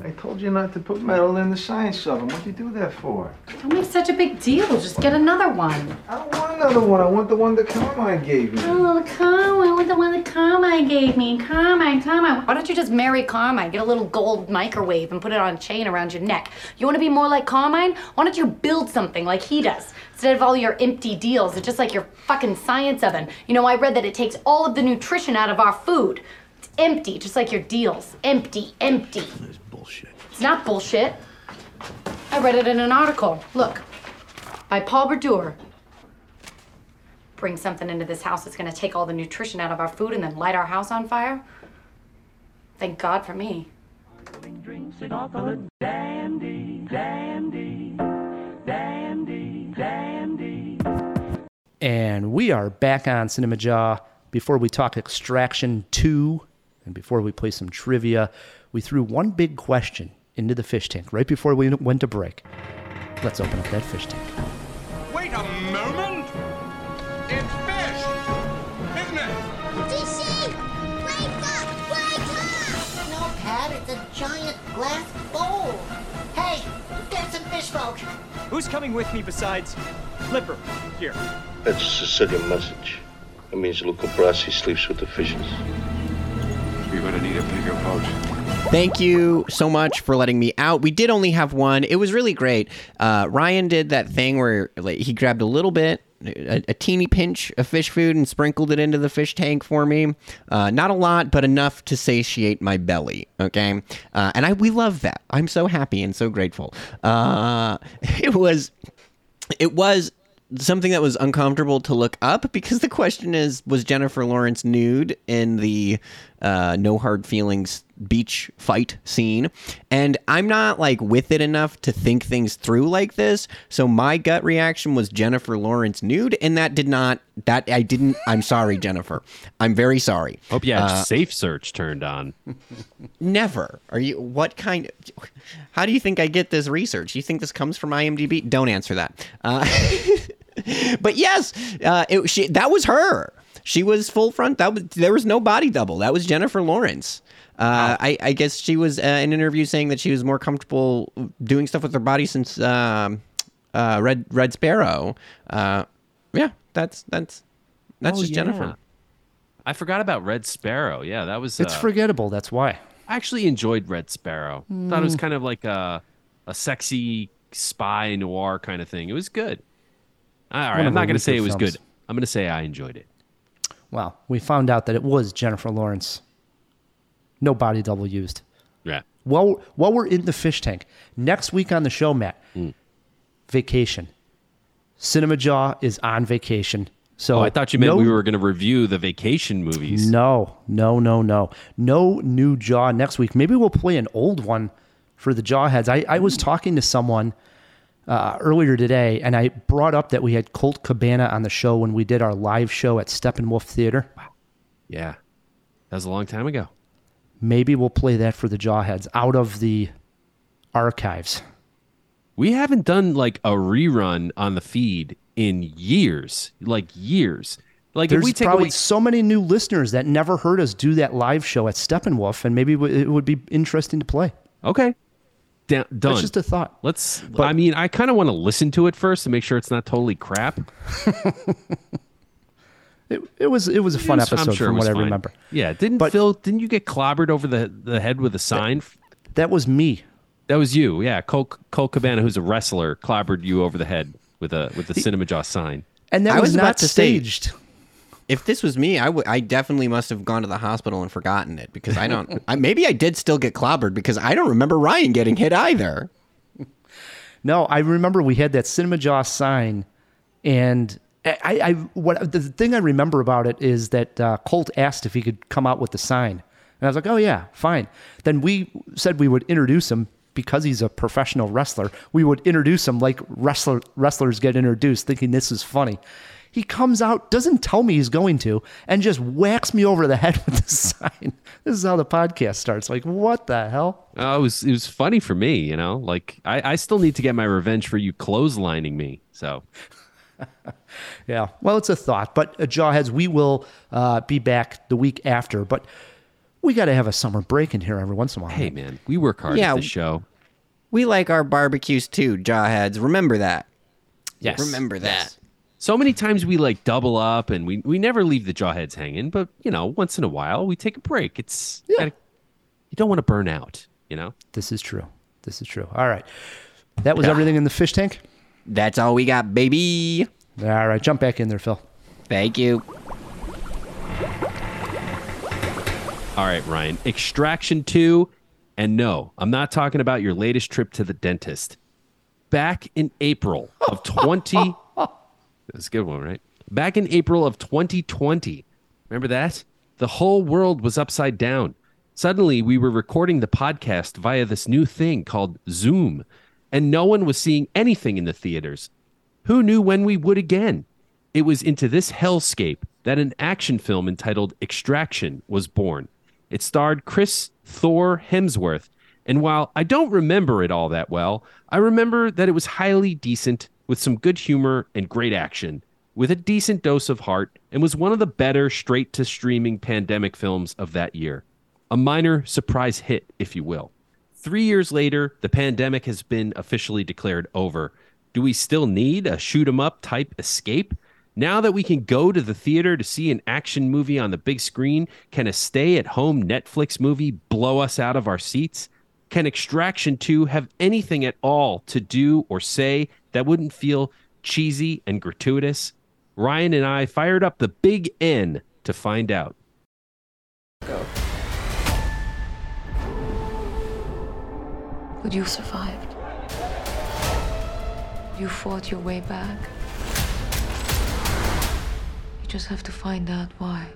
I told you not to put metal in the science oven. What'd you do that for? Don't make such a big deal. Just get another one. I don't want another one. I want the one that Carmine gave me. Oh, Carmine, with the one that Carmine gave me. Carmine, Carmine. Why don't you just marry Carmine? Get a little gold microwave and put it on a chain around your neck. You want to be more like Carmine? Why don't you build something like he does? Instead of all your empty deals, it's just like your fucking science oven. You know, I read that it takes all of the nutrition out of our food. It's empty, just like your deals. Empty, empty. That's bullshit. It's not bullshit. I read it in an article. Look, by Paul Brodeur. Bring something into this house that's gonna take all the nutrition out of our food and then light our house on fire? Thank God for me. And we are back on Cinema Jaw. Before we talk Extraction 2 and before we play some trivia, we threw one big question into the fish tank right before we went to break. Let's open up that fish tank. Wait a moment! It's fish! Isn't it? DC! Wake up! Wake up! No, Pat, it's a giant glass bowl. Hey, there's some fish folk. Who's coming with me besides Flipper? Here. That's a Sicilian message. It means Luca Brasi sleeps with the fishes. You're gonna need a bigger boat. Thank you so much for letting me out. We did only have one. It was really great. Uh, Ryan did that thing where like, he grabbed a little bit, a, a teeny pinch of fish food, and sprinkled it into the fish tank for me. Uh, not a lot, but enough to satiate my belly. Okay, uh, and I we love that. I'm so happy and so grateful. Uh, it was, it was something that was uncomfortable to look up because the question is was Jennifer Lawrence nude in the uh, no hard feelings beach fight scene and I'm not like with it enough to think things through like this so my gut reaction was Jennifer Lawrence nude and that did not that I didn't I'm sorry Jennifer I'm very sorry Hope you had Uh, safe search turned on. Never. Are you? What kind? How do you think I get this research? You think this comes from IMDb? Don't answer that. Uh, but yes, uh, it, she, that was her. She was full front. That was there was no body double. That was Jennifer Lawrence. Uh, I, I guess she was uh, in an interview saying that she was more comfortable doing stuff with her body since um, uh, Red Red Sparrow. Uh, yeah, that's that's that's Oh, just Jennifer. I forgot about Red Sparrow. Yeah, that was. It's uh, forgettable, that's why. I actually enjoyed Red Sparrow. Thought it was Mm. kind of like a a sexy spy noir kind of thing. It was good. All right, I'm not going to say it was films. good. I'm going to say I enjoyed it. Well, we found out that it was Jennifer Lawrence. No body double used. Yeah. While, while we're in the fish tank, next week on the show, Matt, Hmm. vacation. Cinema Jaw is on vacation. So oh, I thought you meant no- we were going to review the vacation movies. No, no, no, no. No new Jaw next week. Maybe we'll play an old one for the Jawheads. I, I was talking to someone uh, earlier today, and I brought up that we had Colt Cabana on the show when we did our live show at Steppenwolf Theater. Yeah, that was a long time ago. Maybe we'll play that for the Jawheads out of the archives. We haven't done like a rerun on the feed in years, like years. Like There's if we take probably away, so many new listeners that never heard us do that live show at Steppenwolf, and maybe it would be interesting to play. okay, Da- done. That's just a thought. Let's. But, I mean, I kind of want to listen to it first to make sure it's not totally crap. It, it was it was a fun It was- I'm episode sure from was what I remember. Yeah, didn't Phil? Didn't you get clobbered over the the head with a sign? That was me. That was you. Yeah, Colt, Colt Cabana, who's a wrestler, clobbered you over the head. with a with the Cinema Jaw sign. And that I was, was not about to say- staged. If this was me, I, definitely must have gone to the hospital and forgotten it because I don't. I, maybe I did still get clobbered because I don't remember Ryan getting hit either. No, I remember we had that Cinema Jaw sign, and I, I what the thing I remember about it is that uh, Colt asked if he could come out with the sign, and I was like, oh yeah, fine. Then we said we would introduce him because he's a professional wrestler. We would introduce him like wrestler wrestlers get introduced, thinking this is funny. He comes out, doesn't tell me he's going to, and just whacks me over the head with the sign. This is how the podcast starts. Like, what the hell? Oh, it was it was funny for me, you know. Like I, I still need to get my revenge for you clotheslining me. So Yeah, well, it's a thought. But uh, Jawheads, we will uh, be back the week after. But we got to have a summer break in here every once in a while. hey, man, we work hard Yeah. at the show. We like our barbecues too, jawheads. Remember that. Yes. Remember that. So many times we like double up, and we we never leave the jawheads hanging. But you know, once in a while we take a break. It's gotta- you don't want to burn out. You know. This is true. This is true. All right. That was everything in the fish tank. That's all we got, baby. All right, jump back in there, Phil. Thank you. All right, Ryan. Extraction 2. And no, I'm not talking about your latest trip to the dentist. Back in April of 20 That's a good one, right? Back in April of 2020. Remember that? The whole world was upside down. Suddenly, we were recording the podcast via this new thing called Zoom, and no one was seeing anything in the theaters. Who knew when we would again? It was into this hellscape that an action film entitled Extraction was born. It starred Chris Thor Hemsworth, and while I don't remember it all that well, I remember that it was highly decent with some good humor and great action, with a decent dose of heart, and was one of the better straight to streaming pandemic films of that year. A minor surprise hit, if you will. Three years later, the pandemic has been officially declared over. Do we still need a shoot 'em up type escape? Now that we can go to the theater to see an action movie on the big screen, can a stay at home Netflix movie blow us out of our seats? Can Extraction 2 have anything at all to do or say that wouldn't feel cheesy and gratuitous? Ryan and I fired up the big N to find out. Go. But you survived. You fought your way back. You just have to find out why.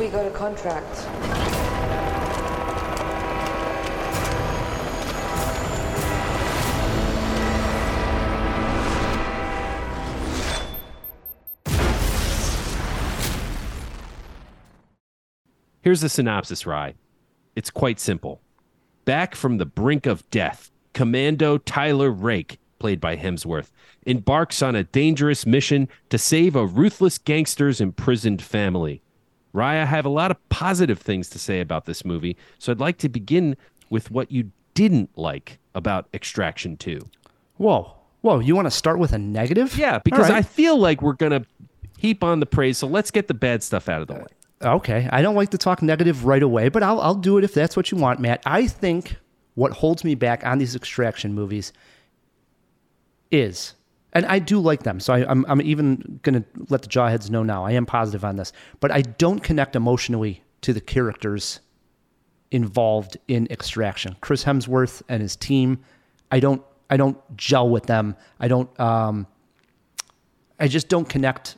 We got a contract. Here's the synopsis, Rye. It's quite simple. Back from the brink of death, Commando Tyler Rake, played by Hemsworth, embarks on a dangerous mission to save a ruthless gangster's imprisoned family. Rye, I have a lot of positive things to say about this movie, so I'd like to begin with what you didn't like about Extraction 2. Whoa. Whoa, you want to start with a negative? Yeah, because I feel like we're going to heap on the praise, so let's get the bad stuff out of the way. Uh, okay, I don't like to talk negative right away, but I'll I'll do it if that's what you want, Matt. I think what holds me back on these extraction movies is, and I do like them, so I, I'm I'm even gonna let the jawheads know now. I am positive on this, but I don't connect emotionally to the characters involved in extraction. Chris Hemsworth and his team, I don't I don't gel with them. I don't um I just don't connect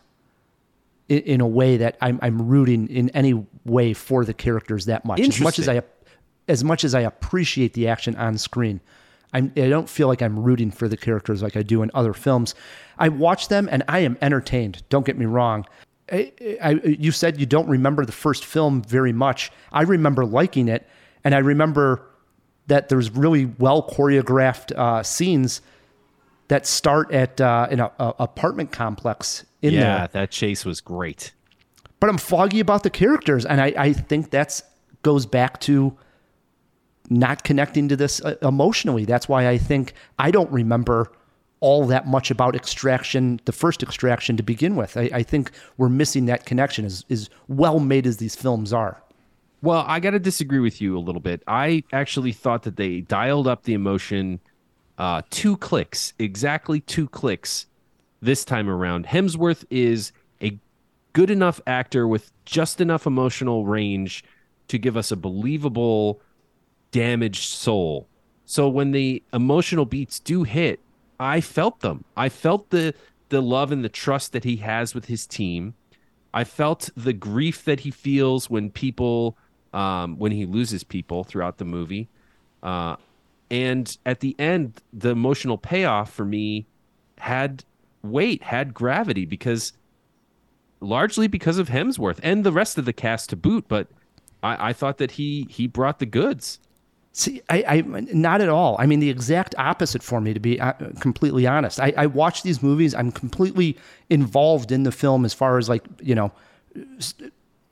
in, in a way that I'm I'm rooting in any way for the characters that much. As much as I as much as I appreciate the action on screen, I'm, I don't feel like I'm rooting for the characters like I do in other films. I watch them and I am entertained. Don't get me wrong. I, I, you said you don't remember the first film very much. I remember liking it, and I remember that there's really well choreographed uh, scenes that start at uh, in a, a apartment complex in yeah, there. that chase was great. But I'm foggy about the characters, and I, I think that's goes back to not connecting to this uh, emotionally. That's why I think I don't remember all that much about extraction, the first extraction to begin with. I, I think we're missing that connection as, as well made as these films are. Well, I got to disagree with you a little bit. I actually thought that they dialed up the emotion uh, two clicks, exactly two clicks this time around. Hemsworth is a good enough actor with just enough emotional range to give us a believable damaged soul. So when the emotional beats do hit, I felt them. I felt the the love and the trust that he has with his team. I felt the grief that he feels when people um, when he loses people throughout the movie. Uh, and at the end, the emotional payoff for me had weight, had gravity because largely because of Hemsworth and the rest of the cast to boot. But I, I thought that he he brought the goods. See, I, I not at all. I mean, the exact opposite for me, to be uh, completely honest. I, I watch these movies. I'm completely involved in the film as far as like you know,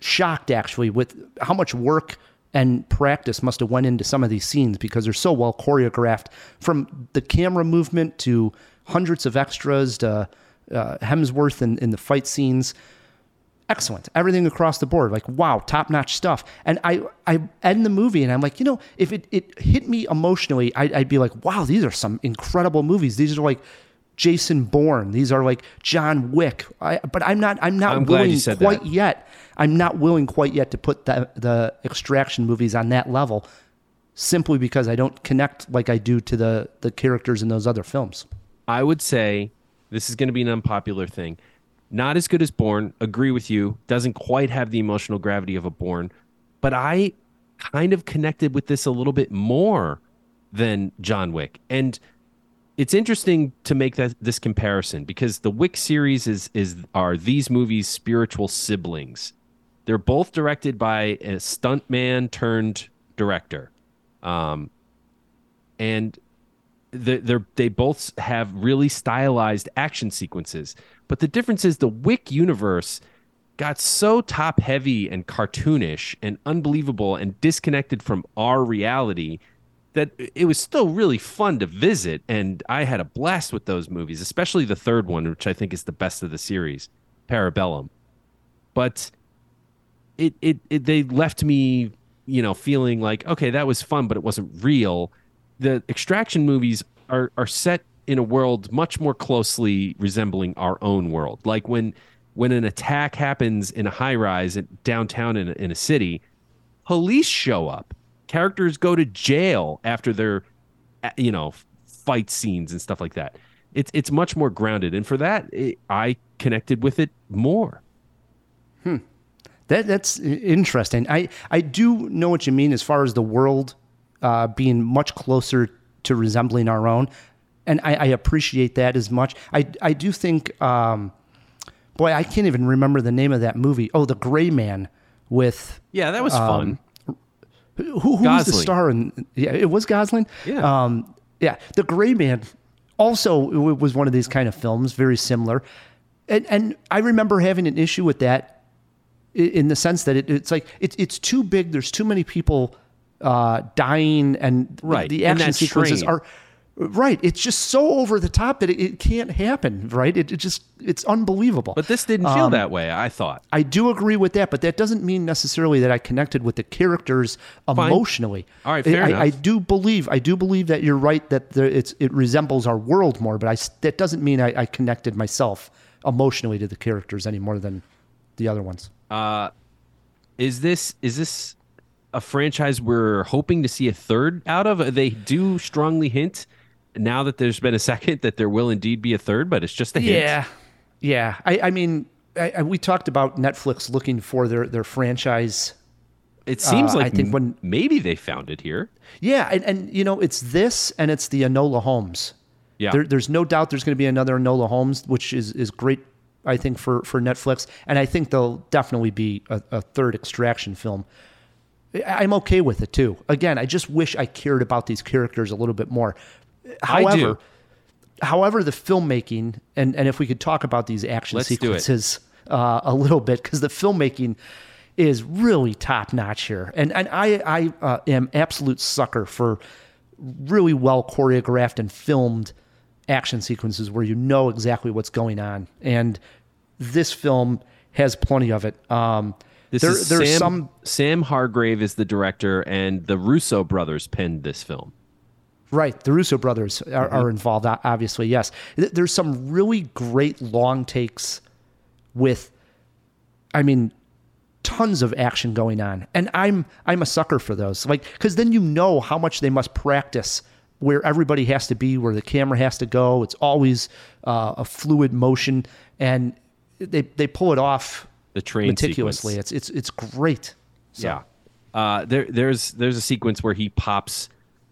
shocked actually with how much work and practice must have went into some of these scenes because they're so well choreographed from the camera movement to hundreds of extras to uh, Hemsworth in, in the fight scenes excellent. Everything across the board, like wow, top notch stuff. And I I end the movie and I'm like, you know, if it, it hit me emotionally, I'd, I'd be like, wow, these are some incredible movies. These are like Jason Bourne. These are like John Wick. I, but I'm not I'm not I'm willing quite that. yet. I'm not willing quite yet to put the the extraction movies on that level simply because I don't connect like I do to the the characters in those other films. I would say this is going to be an unpopular thing. Not as good as Bourne. Agree with you. Doesn't quite have the emotional gravity of a Bourne, but I kind of connected with this a little bit more than John Wick. And it's interesting to make that this comparison because the Wick series is is are these movies spiritual siblings. They're both directed by a stuntman turned director, um, and they're, they both have really stylized action sequences. But the difference is the Wick universe got so top heavy and cartoonish and unbelievable and disconnected from our reality that it was still really fun to visit and I had a blast with those movies, especially the third one, which I think is the best of the series, Parabellum. But it it, it they left me, you know, feeling like okay, that was fun, but it wasn't real. The extraction movies are are set in a world much more closely resembling our own world. Like when when an attack happens in a high rise downtown in a, in a city, police show up. Characters go to jail after their you know fight scenes and stuff like that. It's it's much more grounded, and for that, it, I connected with it more. Hmm. That that's interesting. I I do know what you mean as far as the world uh, being much closer to resembling our own, and I, I appreciate that as much. I I do think, um, boy, I can't even remember the name of that movie. Oh, The Gray Man with Yeah, that was um, fun. Who, who was the star? In, yeah, it was Gosling. Yeah. Um, yeah. The Gray Man also w- was one of these kind of films, very similar. And, and I remember having an issue with that in the sense that it, it's like it, it's too big. There's too many people uh, dying, and Right, the and action sequences are right. It's just so over the top that it, it can't happen. Right? It, it just it's unbelievable. But this didn't feel Um, that way. I thought. I do agree with that, but that doesn't mean necessarily that I connected with the characters emotionally. All right, fair I, enough. I do believe I do believe that you're right that there, it's it resembles our world more, but I that doesn't mean I, I connected myself emotionally to the characters any more than the other ones. Uh, is this is this a franchise we're hoping to see a third out of? They do strongly hint now that there's been a second that there will indeed be a third, but it's just a hint. Yeah, yeah. I, I mean, I, I, we talked about Netflix looking for their their franchise. It seems Uh, like I think when maybe they found it here. Yeah, and, and you know, it's this and it's the Enola Holmes. Yeah. There, there's no doubt there's going to be another Enola Holmes, which is, is great, I think, for, for Netflix. And I think there'll definitely be a, a third extraction film. I'm okay with it too. Again, I just wish I cared about these characters a little bit more. However, however, the filmmaking, and, and if we could talk about these action Let's sequences uh, a little bit, because the filmmaking is really top notch here. And and I I uh, am absolute sucker for really well choreographed and filmed action sequences where you know exactly what's going on, and this film has plenty of it. Um, This there, is there's Sam, some Sam Hargrave is the director, and the Russo brothers penned this film. Right, the Russo brothers are, Mm-hmm. are involved. Obviously, yes. There's some really great long takes with, I mean, tons of action going on, and I'm I'm a sucker for those. Like, because then you know how much they must practice where everybody has to be, where the camera has to go. It's always uh, a fluid motion, and they they pull it off The train meticulously. sequence. It's it's it's great. So- Yeah. Uh, there, there's there's a sequence where he pops.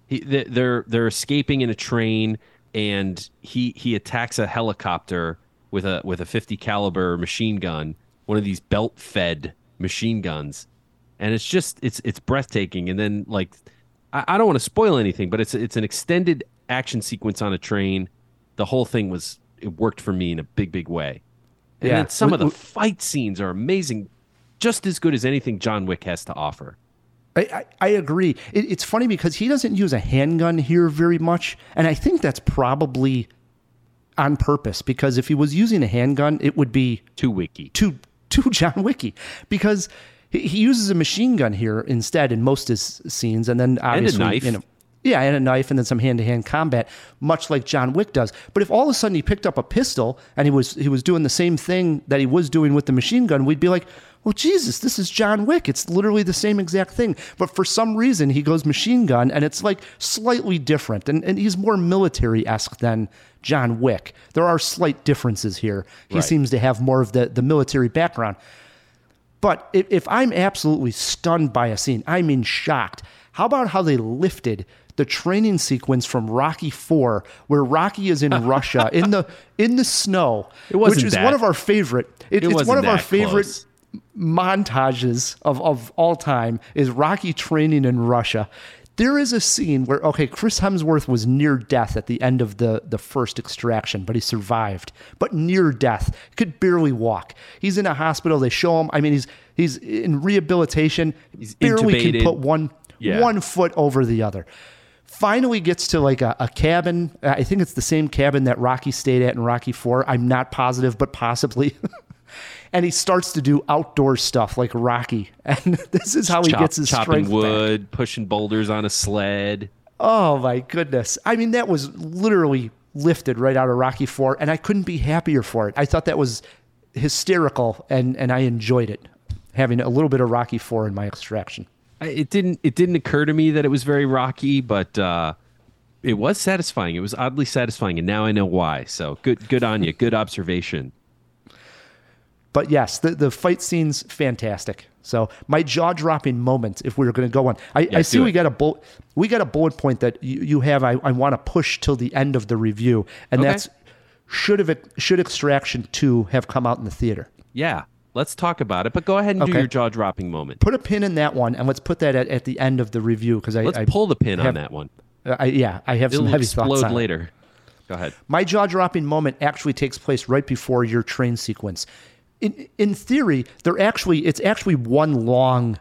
He, they- they're they're escaping in a train, and he he attacks a helicopter with a with a 50 caliber machine gun, one of these belt fed machine guns, and it's just it's it's breathtaking. And then like, I, I don't want to spoil anything, but it's it's an extended action sequence on a train. The whole thing was it worked for me in a big big way. And Yeah. then some We- of the we- fight scenes are amazing, just as good as anything John Wick has to offer. I, I, I agree. It, it's funny because he doesn't use a handgun here very much, and I think that's probably on purpose. Because if he was using a handgun, it would be too wicky, too too John Wicky. Because he, he uses a machine gun here instead in most of his scenes, and then obviously a knife. you know, yeah, and a knife, and then some hand to hand combat, much like John Wick does. But if all of a sudden he picked up a pistol and he was he was doing the same thing that he was doing with the machine gun, we'd be like, well, Jesus, this is John Wick. It's literally the same exact thing. But for some reason, he goes machine gun, and it's like slightly different, and and he's more military esque than John Wick. There are slight differences here. He Right. seems to have more of the the military background. But if, if I'm absolutely stunned by a scene, I mean shocked. How about how they lifted the training sequence from Rocky Four, where Rocky is in Russia in the in the snow, which is that- one of our favorite. It, it it's one of our favorite close. montages of, of all time is Rocky training in Russia. There is a scene where okay, Chris Hemsworth was near death at the end of the the first extraction, but he survived. But near death, could barely walk. He's in a hospital. They show him. I mean, he's he's in rehabilitation. He's barely intubated. can put one Yeah. one foot over the other. Finally gets to like a, a cabin. I think it's the same cabin that Rocky stayed at in Rocky Four. I'm not positive, but possibly. and he starts to do outdoor stuff like Rocky. And this is how he Chop- gets his chopping strength back. wood, pushing boulders on a sled. Oh my goodness. I mean, that was literally lifted right out of Rocky Four, and I couldn't be happier for it. I thought that was hysterical and, and I enjoyed it. Having a little bit of Rocky Four in my extraction. I- It didn't it didn't occur to me that it was very rocky, but uh, it was satisfying. It was oddly satisfying, and now I know why. So good good on you. Good observation. But yes, the, the fight scenes fantastic. So my jaw dropping moment, if we were going to go on, I, Yeah, I see we it. got a bullet, we got a bullet point that you, you have. I, I want to push till the end of the review, and Okay. that's should have should Extraction two have come out in the theater. Yeah, let's talk about it. But go ahead and do your jaw dropping moment. Put a pin in that one, and let's put that at, at the end of the review because I Let's I pull the pin on that one. I, yeah, I have some It'll heavy thoughts explode on later. Go ahead. My jaw dropping moment actually takes place right before your train sequence. In in theory, they're actually it's actually one long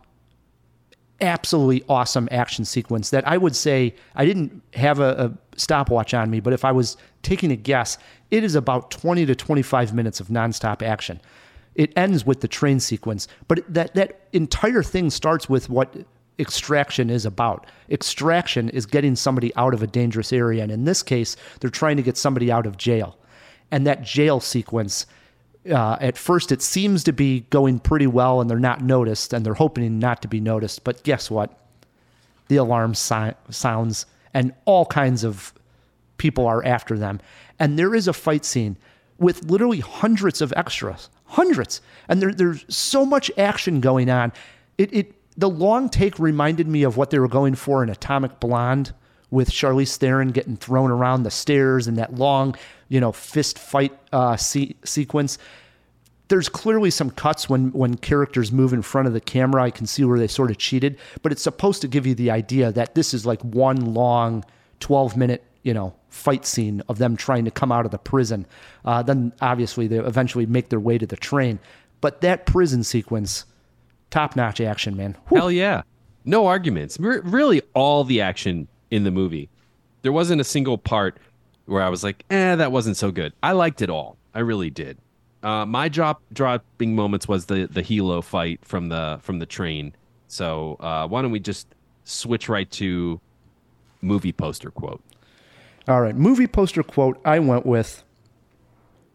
absolutely awesome action sequence that I would say I didn't have a, a stopwatch on me, but if I was taking a guess, it is about 20 to 25 minutes of nonstop action. It ends with the train sequence, but that that entire thing starts with what extraction is about. Extraction is getting somebody out of a dangerous area, and in this case, they're trying to get somebody out of jail. And that jail sequence uh, at first it seems to be going pretty well and they're not noticed and they're hoping not to be noticed but guess what the alarm si- sounds and all kinds of people are after them and there is a fight scene with literally hundreds of extras hundreds and there, there's so much action going on it, it the long take reminded me of what they were going for in atomic blonde with Charlize Theron getting thrown around the stairs and that long, you know, fist fight uh, se- sequence. There's clearly some cuts when when characters move in front of the camera. I can see where they sort of cheated, but it's supposed to give you the idea that this is like one long, 12 minute, you know, fight scene of them trying to come out of the prison. Uh, then obviously they eventually make their way to the train, but that prison sequence, top notch action, man. Hell yeah. No arguments. Re- really, all the action in the movie. There wasn't a single part where I was like, eh, that wasn't so good. I liked it all. I really did. Uh, my drop dropping moments was the the helo fight from the from the train. So uh, why don't we just switch right to movie poster quote? All right, movie poster quote I went with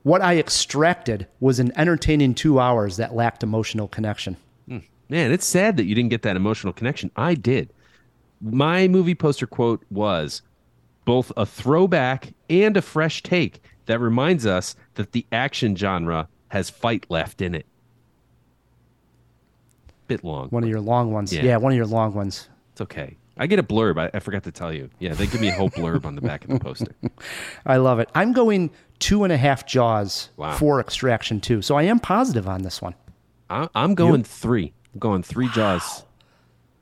What I extracted was an entertaining two hours that lacked emotional connection. Hmm. Man, it's sad that you didn't get that emotional connection. I did. My movie poster quote was both a throwback and a fresh take that reminds us that the action genre has fight left in it. Bit long. One of your long ones. Yeah. Yeah, one of your long ones. It's okay. I get a blurb. I, I forgot to tell you. Yeah, they give me a whole blurb on the back of the poster. I love it. I'm going two and a half jaws Wow. for Extraction 2. So I am positive on this one. I, I'm going three. I'm going three jaws.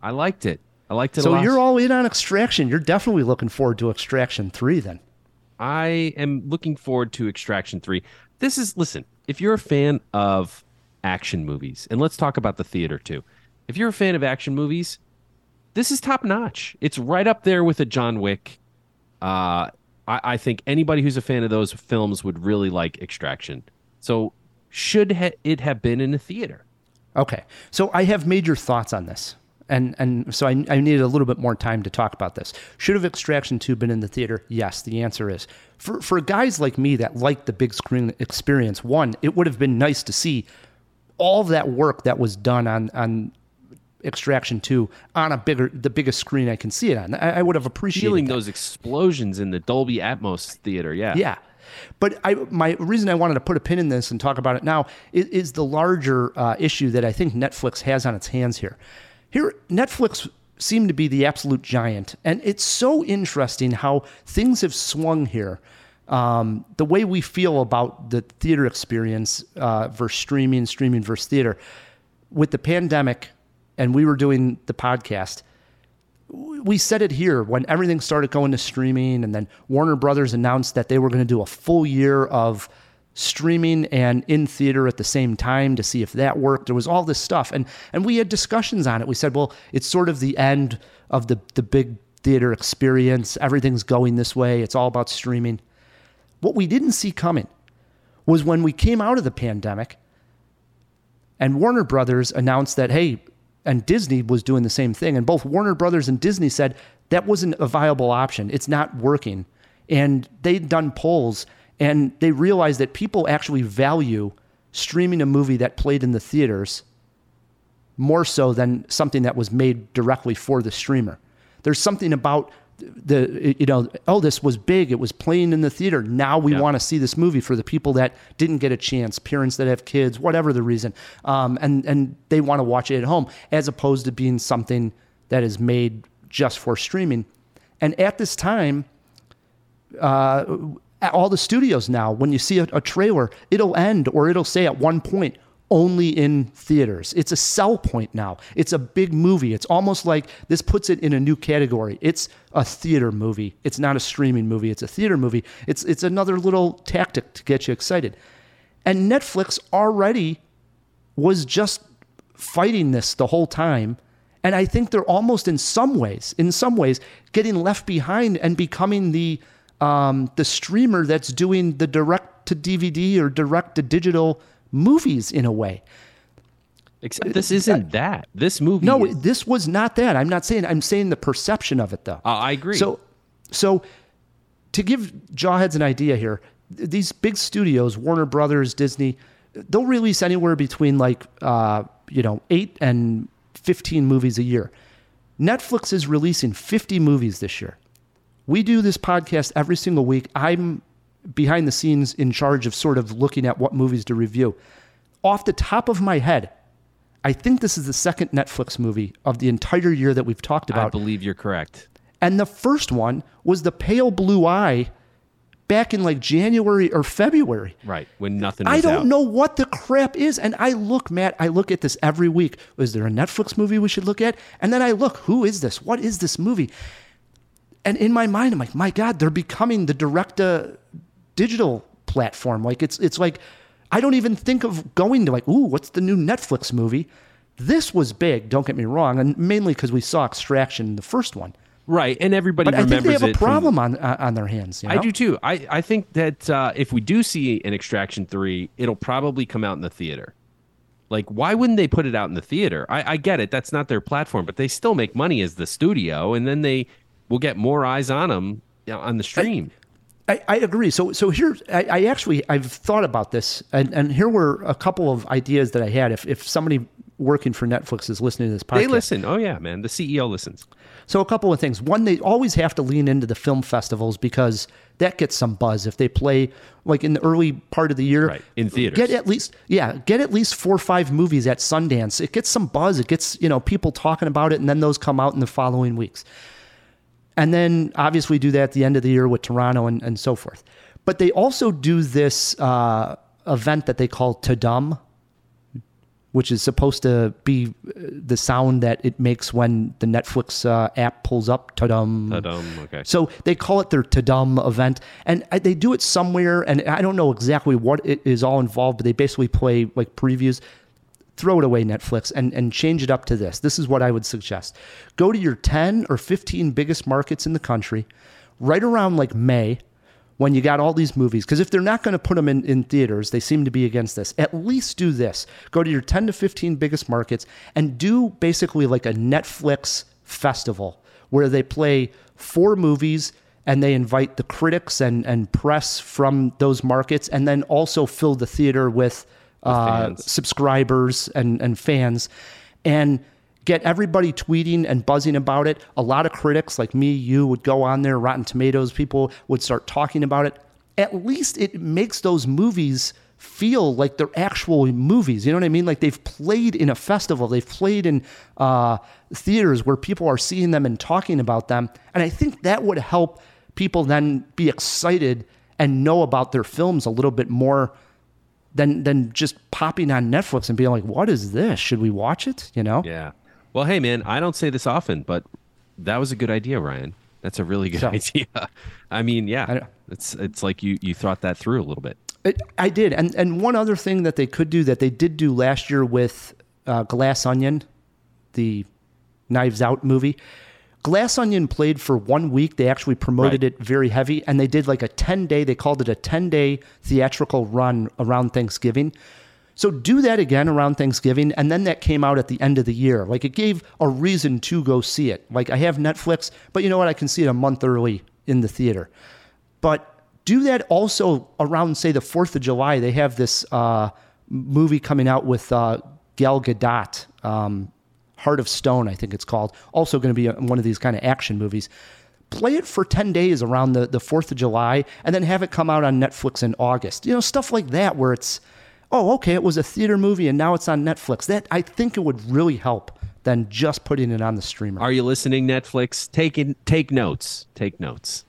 I liked it. I liked it a So you're all in on Extraction. You're definitely looking forward to Extraction 3 then. I am looking forward to Extraction 3. This is, listen, if you're a fan of action movies, and let's talk about the theater too. If you're a fan of action movies, this is top notch. It's right up there with a John Wick. Uh, I, I think anybody who's a fan of those films would really like Extraction. So, should ha- it have been in a theater? Okay. So I have major thoughts on this. And and so I, I needed a little bit more time to talk about this. Should have Extraction 2 been in the theater? Yes, the answer is. For for guys like me that like the big screen experience, one, it would have been nice to see all that work that was done on on Extraction 2 on a bigger the biggest screen I can see it on. I, I would have appreciated Feeling that. those explosions in the Dolby Atmos theater. Yeah. Yeah. But I, my reason I wanted to put a pin in this and talk about it now is, is the larger uh, issue that I think Netflix has on its hands here. Here, Netflix seemed to be the absolute giant, and it's so interesting how things have swung here. Um, the way we feel about the theater experience uh, versus streaming, streaming versus theater. With the pandemic, and we were doing the podcast, we said it here when everything started going to streaming and then Warner Brothers announced that they were going to do a full year of streaming and in theater at the same time to see if that worked. There was all this stuff. And and we had discussions on it. We said well it's sort of the end of the the big theater experience. Everything's going this way. It's all about streaming. What we didn't see coming was when we came out of the pandemic and Warner Brothers announced that, hey, and Disney was doing the same thing. And both Warner Brothers and Disney said that wasn't a viable option. It's not working. And they'd done polls and they realized that people actually value streaming a movie that played in the theaters more so than something that was made directly for the streamer. There's something about the you know oh this was big it was playing in the theater. Now we want to see this movie for the people that didn't get a chance parents that have kids whatever the reason. Um, and and they want to watch it at home as opposed to being something that is made just for streaming. And at this time uh, at all the studios now, when you see a, a trailer, it'll end or it'll say at one point, only in theaters. It's a sell point now. It's a big movie. It's almost like this puts it in a new category. It's a theater movie. It's not a streaming movie. It's a theater movie. It's it's another little tactic to get you excited. And Netflix already was just fighting this the whole time. And I think they're almost in some ways, in some ways, getting left behind and becoming the um, the streamer that's doing the direct to DVD or direct to digital movies in a way. Except this isn't that. This movie. No, is- this was not that. I'm not saying. I'm saying the perception of it, though. Uh, I agree. So, so to give Jawheads an idea here, these big studios, Warner Brothers, Disney, they'll release anywhere between like uh, you know eight and fifteen movies a year. Netflix is releasing 50 movies this year. We do this podcast every single week. I'm behind the scenes in charge of sort of looking at what movies to review. Off the top of my head, I think this is the second Netflix movie of the entire year that we've talked about. I believe you're correct. And the first one was The Pale Blue Eye back in like January or February. Right. When nothing was I don't out. know what the crap is. And I look, Matt, I look at this every week. Is there a Netflix movie we should look at? And then I look, who is this? What is this movie? And in my mind, I'm like, my God, they're becoming the direct to digital platform. Like it's it's like I don't even think of going to like, ooh, what's the new Netflix movie? This was big, don't get me wrong, and mainly because we saw Extraction, the first one. Right, and everybody But I think remembers they have a it from- problem on uh, on their hands. You know? I do too. I, I think that uh, if we do see an Extraction 3, it'll probably come out in the theater. Like, why wouldn't they put it out in the theater? I, I get it. That's not their platform, but they still make money as the studio, and then they will get more eyes on them on the stream. I, I agree. So so here I, I actually I've thought about this and, and here were a couple of ideas that I had if, if somebody working for Netflix is listening to this podcast. they listen. Oh, yeah, man. The CEO listens. So a couple of things. One, they always have to lean into the film festivals because that gets some buzz if they play like in the early part of the year. Right, in theaters. Get at least yeah, get at least four or five movies at Sundance. It gets some buzz. It gets, you know, people talking about it and then those come out in the following weeks. And then obviously do that at the end of the year with Toronto and, and so forth. But they also do this uh, event that they call Tudum, which is supposed to be uh, the sound that it makes when the Netflix uh, app pulls up. Tudum. Tudum, okay. So they call it their Tudum event, and they do it somewhere, and I don't know exactly what it is all involved, but they basically play like previews. Throw it away, Netflix, and, and change it up to this. This is what I would suggest. Go to your 10 or 15 biggest markets in the country, right around like May, when you got all these movies. Because if they're not going to put them in, in theaters, they seem to be against this. At least do this. Go to your 10 to 15 biggest markets and do basically like a Netflix festival where they play four movies and they invite the critics and, and press from those markets and then also fill the theater with, uh, subscribers and, and fans and get everybody tweeting and buzzing about it. A lot of critics like me, you would go on there, Rotten Tomatoes, people would start talking about it. At least it makes those movies feel like they're actual movies. You know what I mean? Like they've played in a festival, they've played in uh, theaters where people are seeing them and talking about them. And I think that would help people then be excited and know about their films a little bit more than than just popping on Netflix and being like, "What is this? Should we watch it?" You know? Yeah. Well, hey, man, I don't say this often, but that was a good idea, Ryan. That's a really good So- idea. I mean, yeah, it's it's like you you thought that through a little bit. It, I did, and and one other thing that they could do that they did do last year with uh, Glass Onion, the Knives Out movie. Glass Onion played for one week. They actually promoted it very heavy, and they did like a ten day. They called it a ten day theatrical run around Thanksgiving. So do that again around Thanksgiving, and then that came out at the end of the year. Like it gave a reason to go see it. Like I have Netflix, but you know what? I can see it a month early in the theater. But do that also around, say, the 4th of July. They have this uh, movie coming out with uh, Gal Gadot, um, Heart of Stone, I think it's called. Also going to be a, one of these kind of action movies. Play it for 10 days around the, the 4th of July and then have it come out on Netflix in August. You know, stuff like that where it's, oh, okay, it was a theater movie and now it's on Netflix. That I think it would really help than just putting it on the streamer. Are you listening, Netflix? Take in, take notes. Take notes.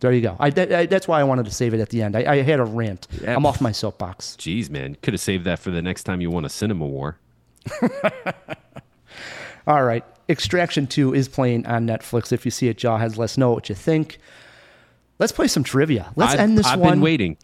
There you go. I, that- I- that's why I wanted to save it at the end. I, I had a rant. I'm off my soapbox. Jeez, man, could have saved that for the next time you won a cinema war. All right. Extraction 2 is playing on Netflix. If you see it, Jawheads, let us know what you think. Let's play some trivia. Let's I've- end this one. I've been waiting.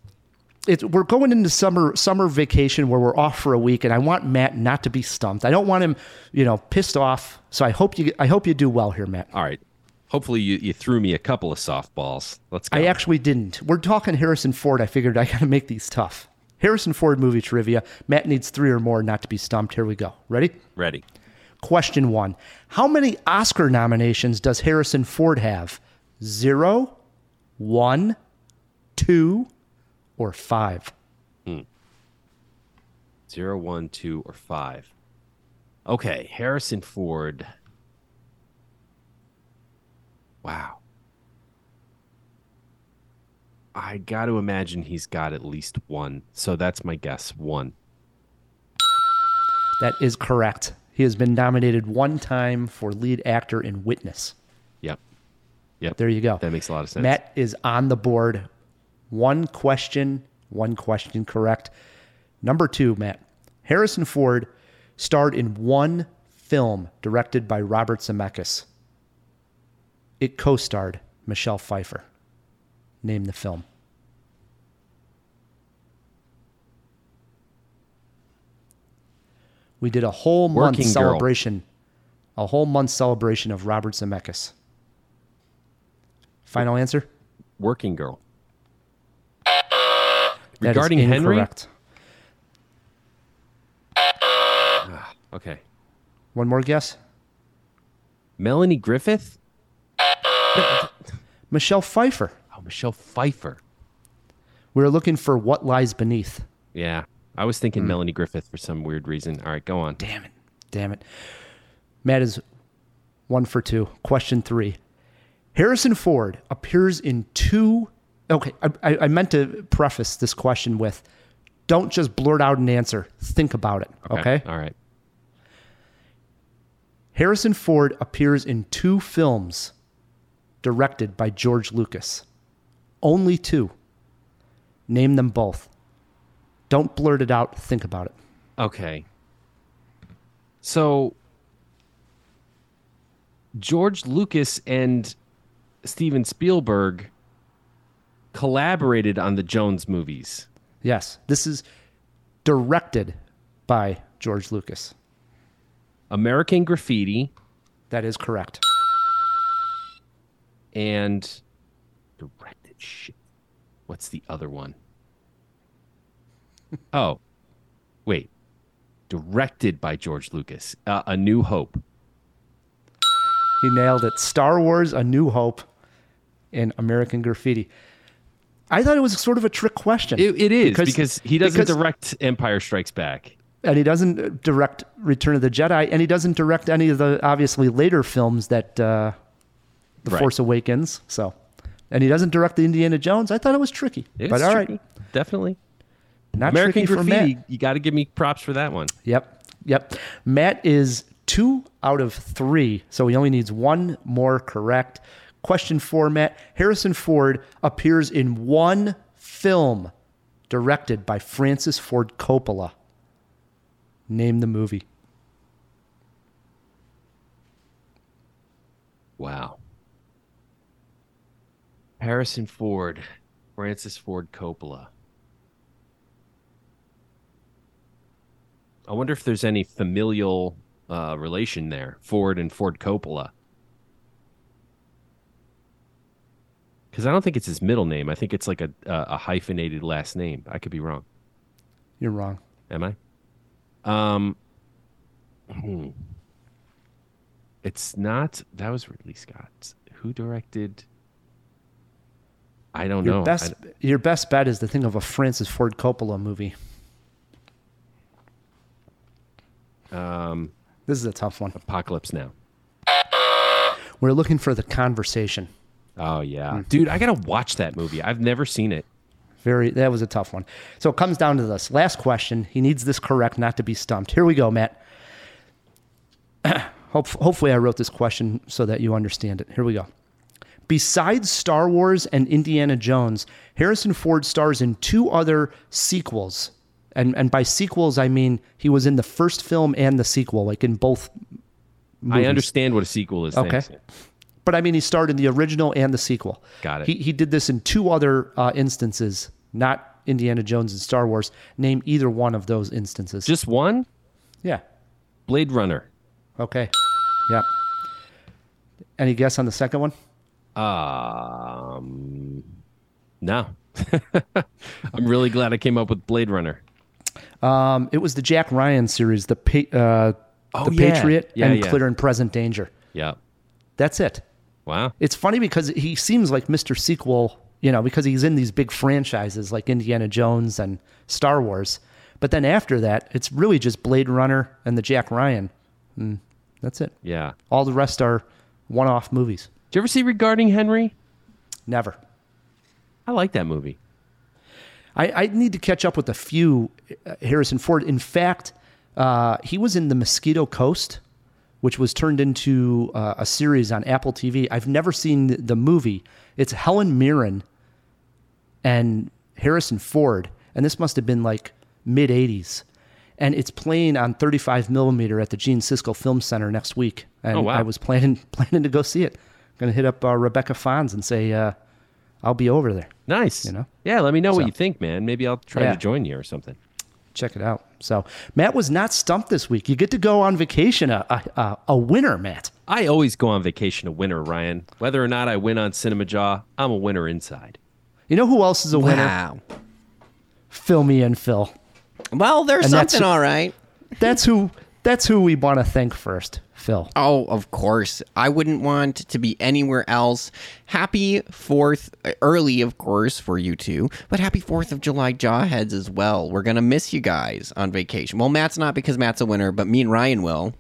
It's, we're going into summer summer vacation where we're off for a week, and I want Matt not to be stumped. I don't want him, you know, pissed off. So I hope you I hope you do well here, Matt. All right. Hopefully, you, you threw me a couple of softballs. Let's go. I actually didn't. We're talking Harrison Ford. I figured I got to make these tough. Harrison Ford movie trivia. Matt needs three or more not to be stumped. Here we go. Ready? Ready. Question one How many Oscar nominations does Harrison Ford have? Zero, one, two, or five? Hmm. Zero, one, two, or five. Okay, Harrison Ford. Wow. I got to imagine he's got at least one. So that's my guess. One. That is correct. He has been nominated one time for lead actor in Witness. Yep. Yep. There you go. That makes a lot of sense. Matt is on the board. One question, one question correct. Number two, Matt. Harrison Ford starred in one film directed by Robert Zemeckis. It co starred Michelle Pfeiffer. Name the film. We did a whole month Working Girl. celebration, a whole month celebration of Robert Zemeckis. Final answer? Working Girl. That is Regarding Henry. Ah, okay. One more guess. Melanie Griffith. Michelle Pfeiffer. Oh, Michelle Pfeiffer. We are looking for what lies beneath. Yeah, I was thinking mm. Melanie Griffith for some weird reason. All right, go on. Damn it. Damn it. Matt is one for two. Question three. Harrison Ford appears in two. Okay, I, I, meant to preface this question with don't just blurt out an answer. Think about it. Okay. All right. Harrison Ford appears in two films directed by George Lucas. Only two. Name them both. Don't blurt it out. Think about it. Okay. So George Lucas and Steven Spielberg collaborated on the Jones movies. Yes, this is directed by George Lucas. American Graffiti That is correct. and directed shit. What's the other one? oh, wait. Directed by George Lucas. Uh, A New Hope. He nailed it. Star Wars: A New Hope and American Graffiti. I thought it was sort of a trick question. It, it is because, he doesn't because- direct Empire Strikes Back. and he doesn't direct Return of the Jedi, and he doesn't direct any of the obviously later films that uh, The Right. Force Awakens. So, and he doesn't direct the Indiana Jones. I thought it was tricky, It's but all right, tricky. definitely. Not American Graffiti. You got to give me props for that one. Yep, yep. Matt is two out of three, so he only needs one more correct. Question four, Matt. Harrison Ford appears in one film directed by Francis Ford Coppola. Name the movie. Wow. Harrison Ford, Francis Ford Coppola. I wonder if there's any familial uh, relation there, Ford and Ford Coppola. Because I don't think it's his middle name. I think it's like a, a a hyphenated last name. I could be wrong. You're wrong. Am I? Um, hmm. it's not. That was Ridley Scott. Who directed? I don't Your know. best, your best bet is to think of a Francis Ford Coppola movie. I- um, This is a tough one. Apocalypse Now. We're looking for the conversation. Oh yeah, Hmm. dude, I gotta watch that movie. I've never seen it. Very, that was a tough one. So it comes down to this last question. He needs this correct, not to be stumped. Here we go, Matt. Hope, hopefully, I wrote this question so that you understand it. Here we go. Besides Star Wars and Indiana Jones, Harrison Ford stars in two other sequels. And, and by sequels, I mean he was in the first film and the sequel, like in both movies. I understand what a sequel is. Okay. thanks. But I mean, he starred in the original and the sequel. Got it. He, he did this in two other uh, instances, not Indiana Jones and Star Wars. Name either one of those instances. Just one? Yeah. Blade Runner. Okay. Yep. Any guess on the second one? Um, no. I'm really glad I came up with Blade Runner. Um, it was the Jack Ryan series, the pa- uh, Oh, the yeah. Patriot Yeah, and yeah. Clear and Present Danger. Yeah. That's it. Wow. It's funny because he seems like Mr. Sequel, you know, because he's in these big franchises like Indiana Jones and Star Wars. But then after that, it's really just Blade Runner and the Jack Ryan. And that's it. Yeah. All the rest are one off movies. Did you ever see Regarding Henry? Never. I like that movie. I, I need to catch up with a few uh, Harrison Ford. In fact, uh, he was in The Mosquito Coast, which was turned into uh, a series on Apple TV. I've never seen the, the movie. It's Helen Mirren and Harrison Ford, and this must have been like mid 80s. And it's playing on 35 millimeter at the Gene Siskel Film Center next week. And Oh, wow. I was planning planning to go see it. I'm Going to hit up uh, Rebecca Fons and say, uh, I'll be over there. Nice. You know? Yeah, let me know So- what you think, man. Maybe I'll try Yeah. to join you or something. check it out. So Matt was not stumped this week. You get to go on vacation, a a, a, a winner, Matt. I always go on vacation a winner, Ryan. Whether or not I win on Cinema Jaw, I'm a winner inside. You know who else is a winner? Wow. Phil me and Phil. Well, there's And something, all right. That's who. That's who we want to thank first, Phil. Oh, of course. I wouldn't want to be anywhere else. Happy 4th, uh, early, of course, for you two, but happy 4th of July Jawheads as well. We're going to miss you guys on vacation. Well, Matt's not because Matt's a winner, but me and Ryan will.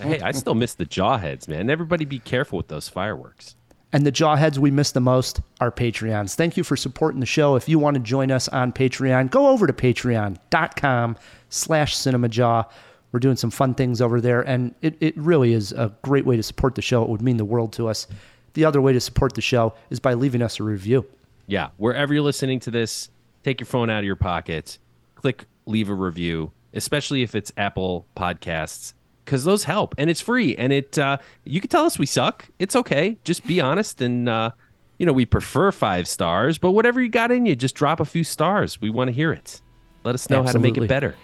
hey, I still miss the Jawheads, man. Everybody be careful with those fireworks. And the jawheads we miss the most are Patreons. Thank you for supporting the show. If you want to join us on Patreon, go over to patreon.com slash cinemajaw. We're doing some fun things over there, and it, it really is a great way to support the show. It would mean the world to us. The other way to support the show is by leaving us a review. Yeah, wherever you're listening to this, take your phone out of your pocket, click leave a review, especially if it's Apple Podcasts, because those help and it's free. And it uh, you can tell us we suck. It's okay. Just be honest and uh, you know we prefer five stars, but whatever you got in you, just drop a few stars. We want to hear it. Let us know how to make it better.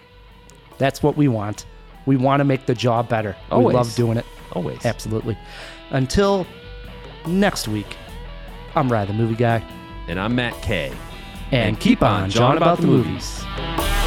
That's what we want. We want to make the job better. Always. We love doing it. Always. Absolutely. Until next week, I'm Ryan, the movie guy. And I'm Matt K. And, keep on jawing about the movies. movies.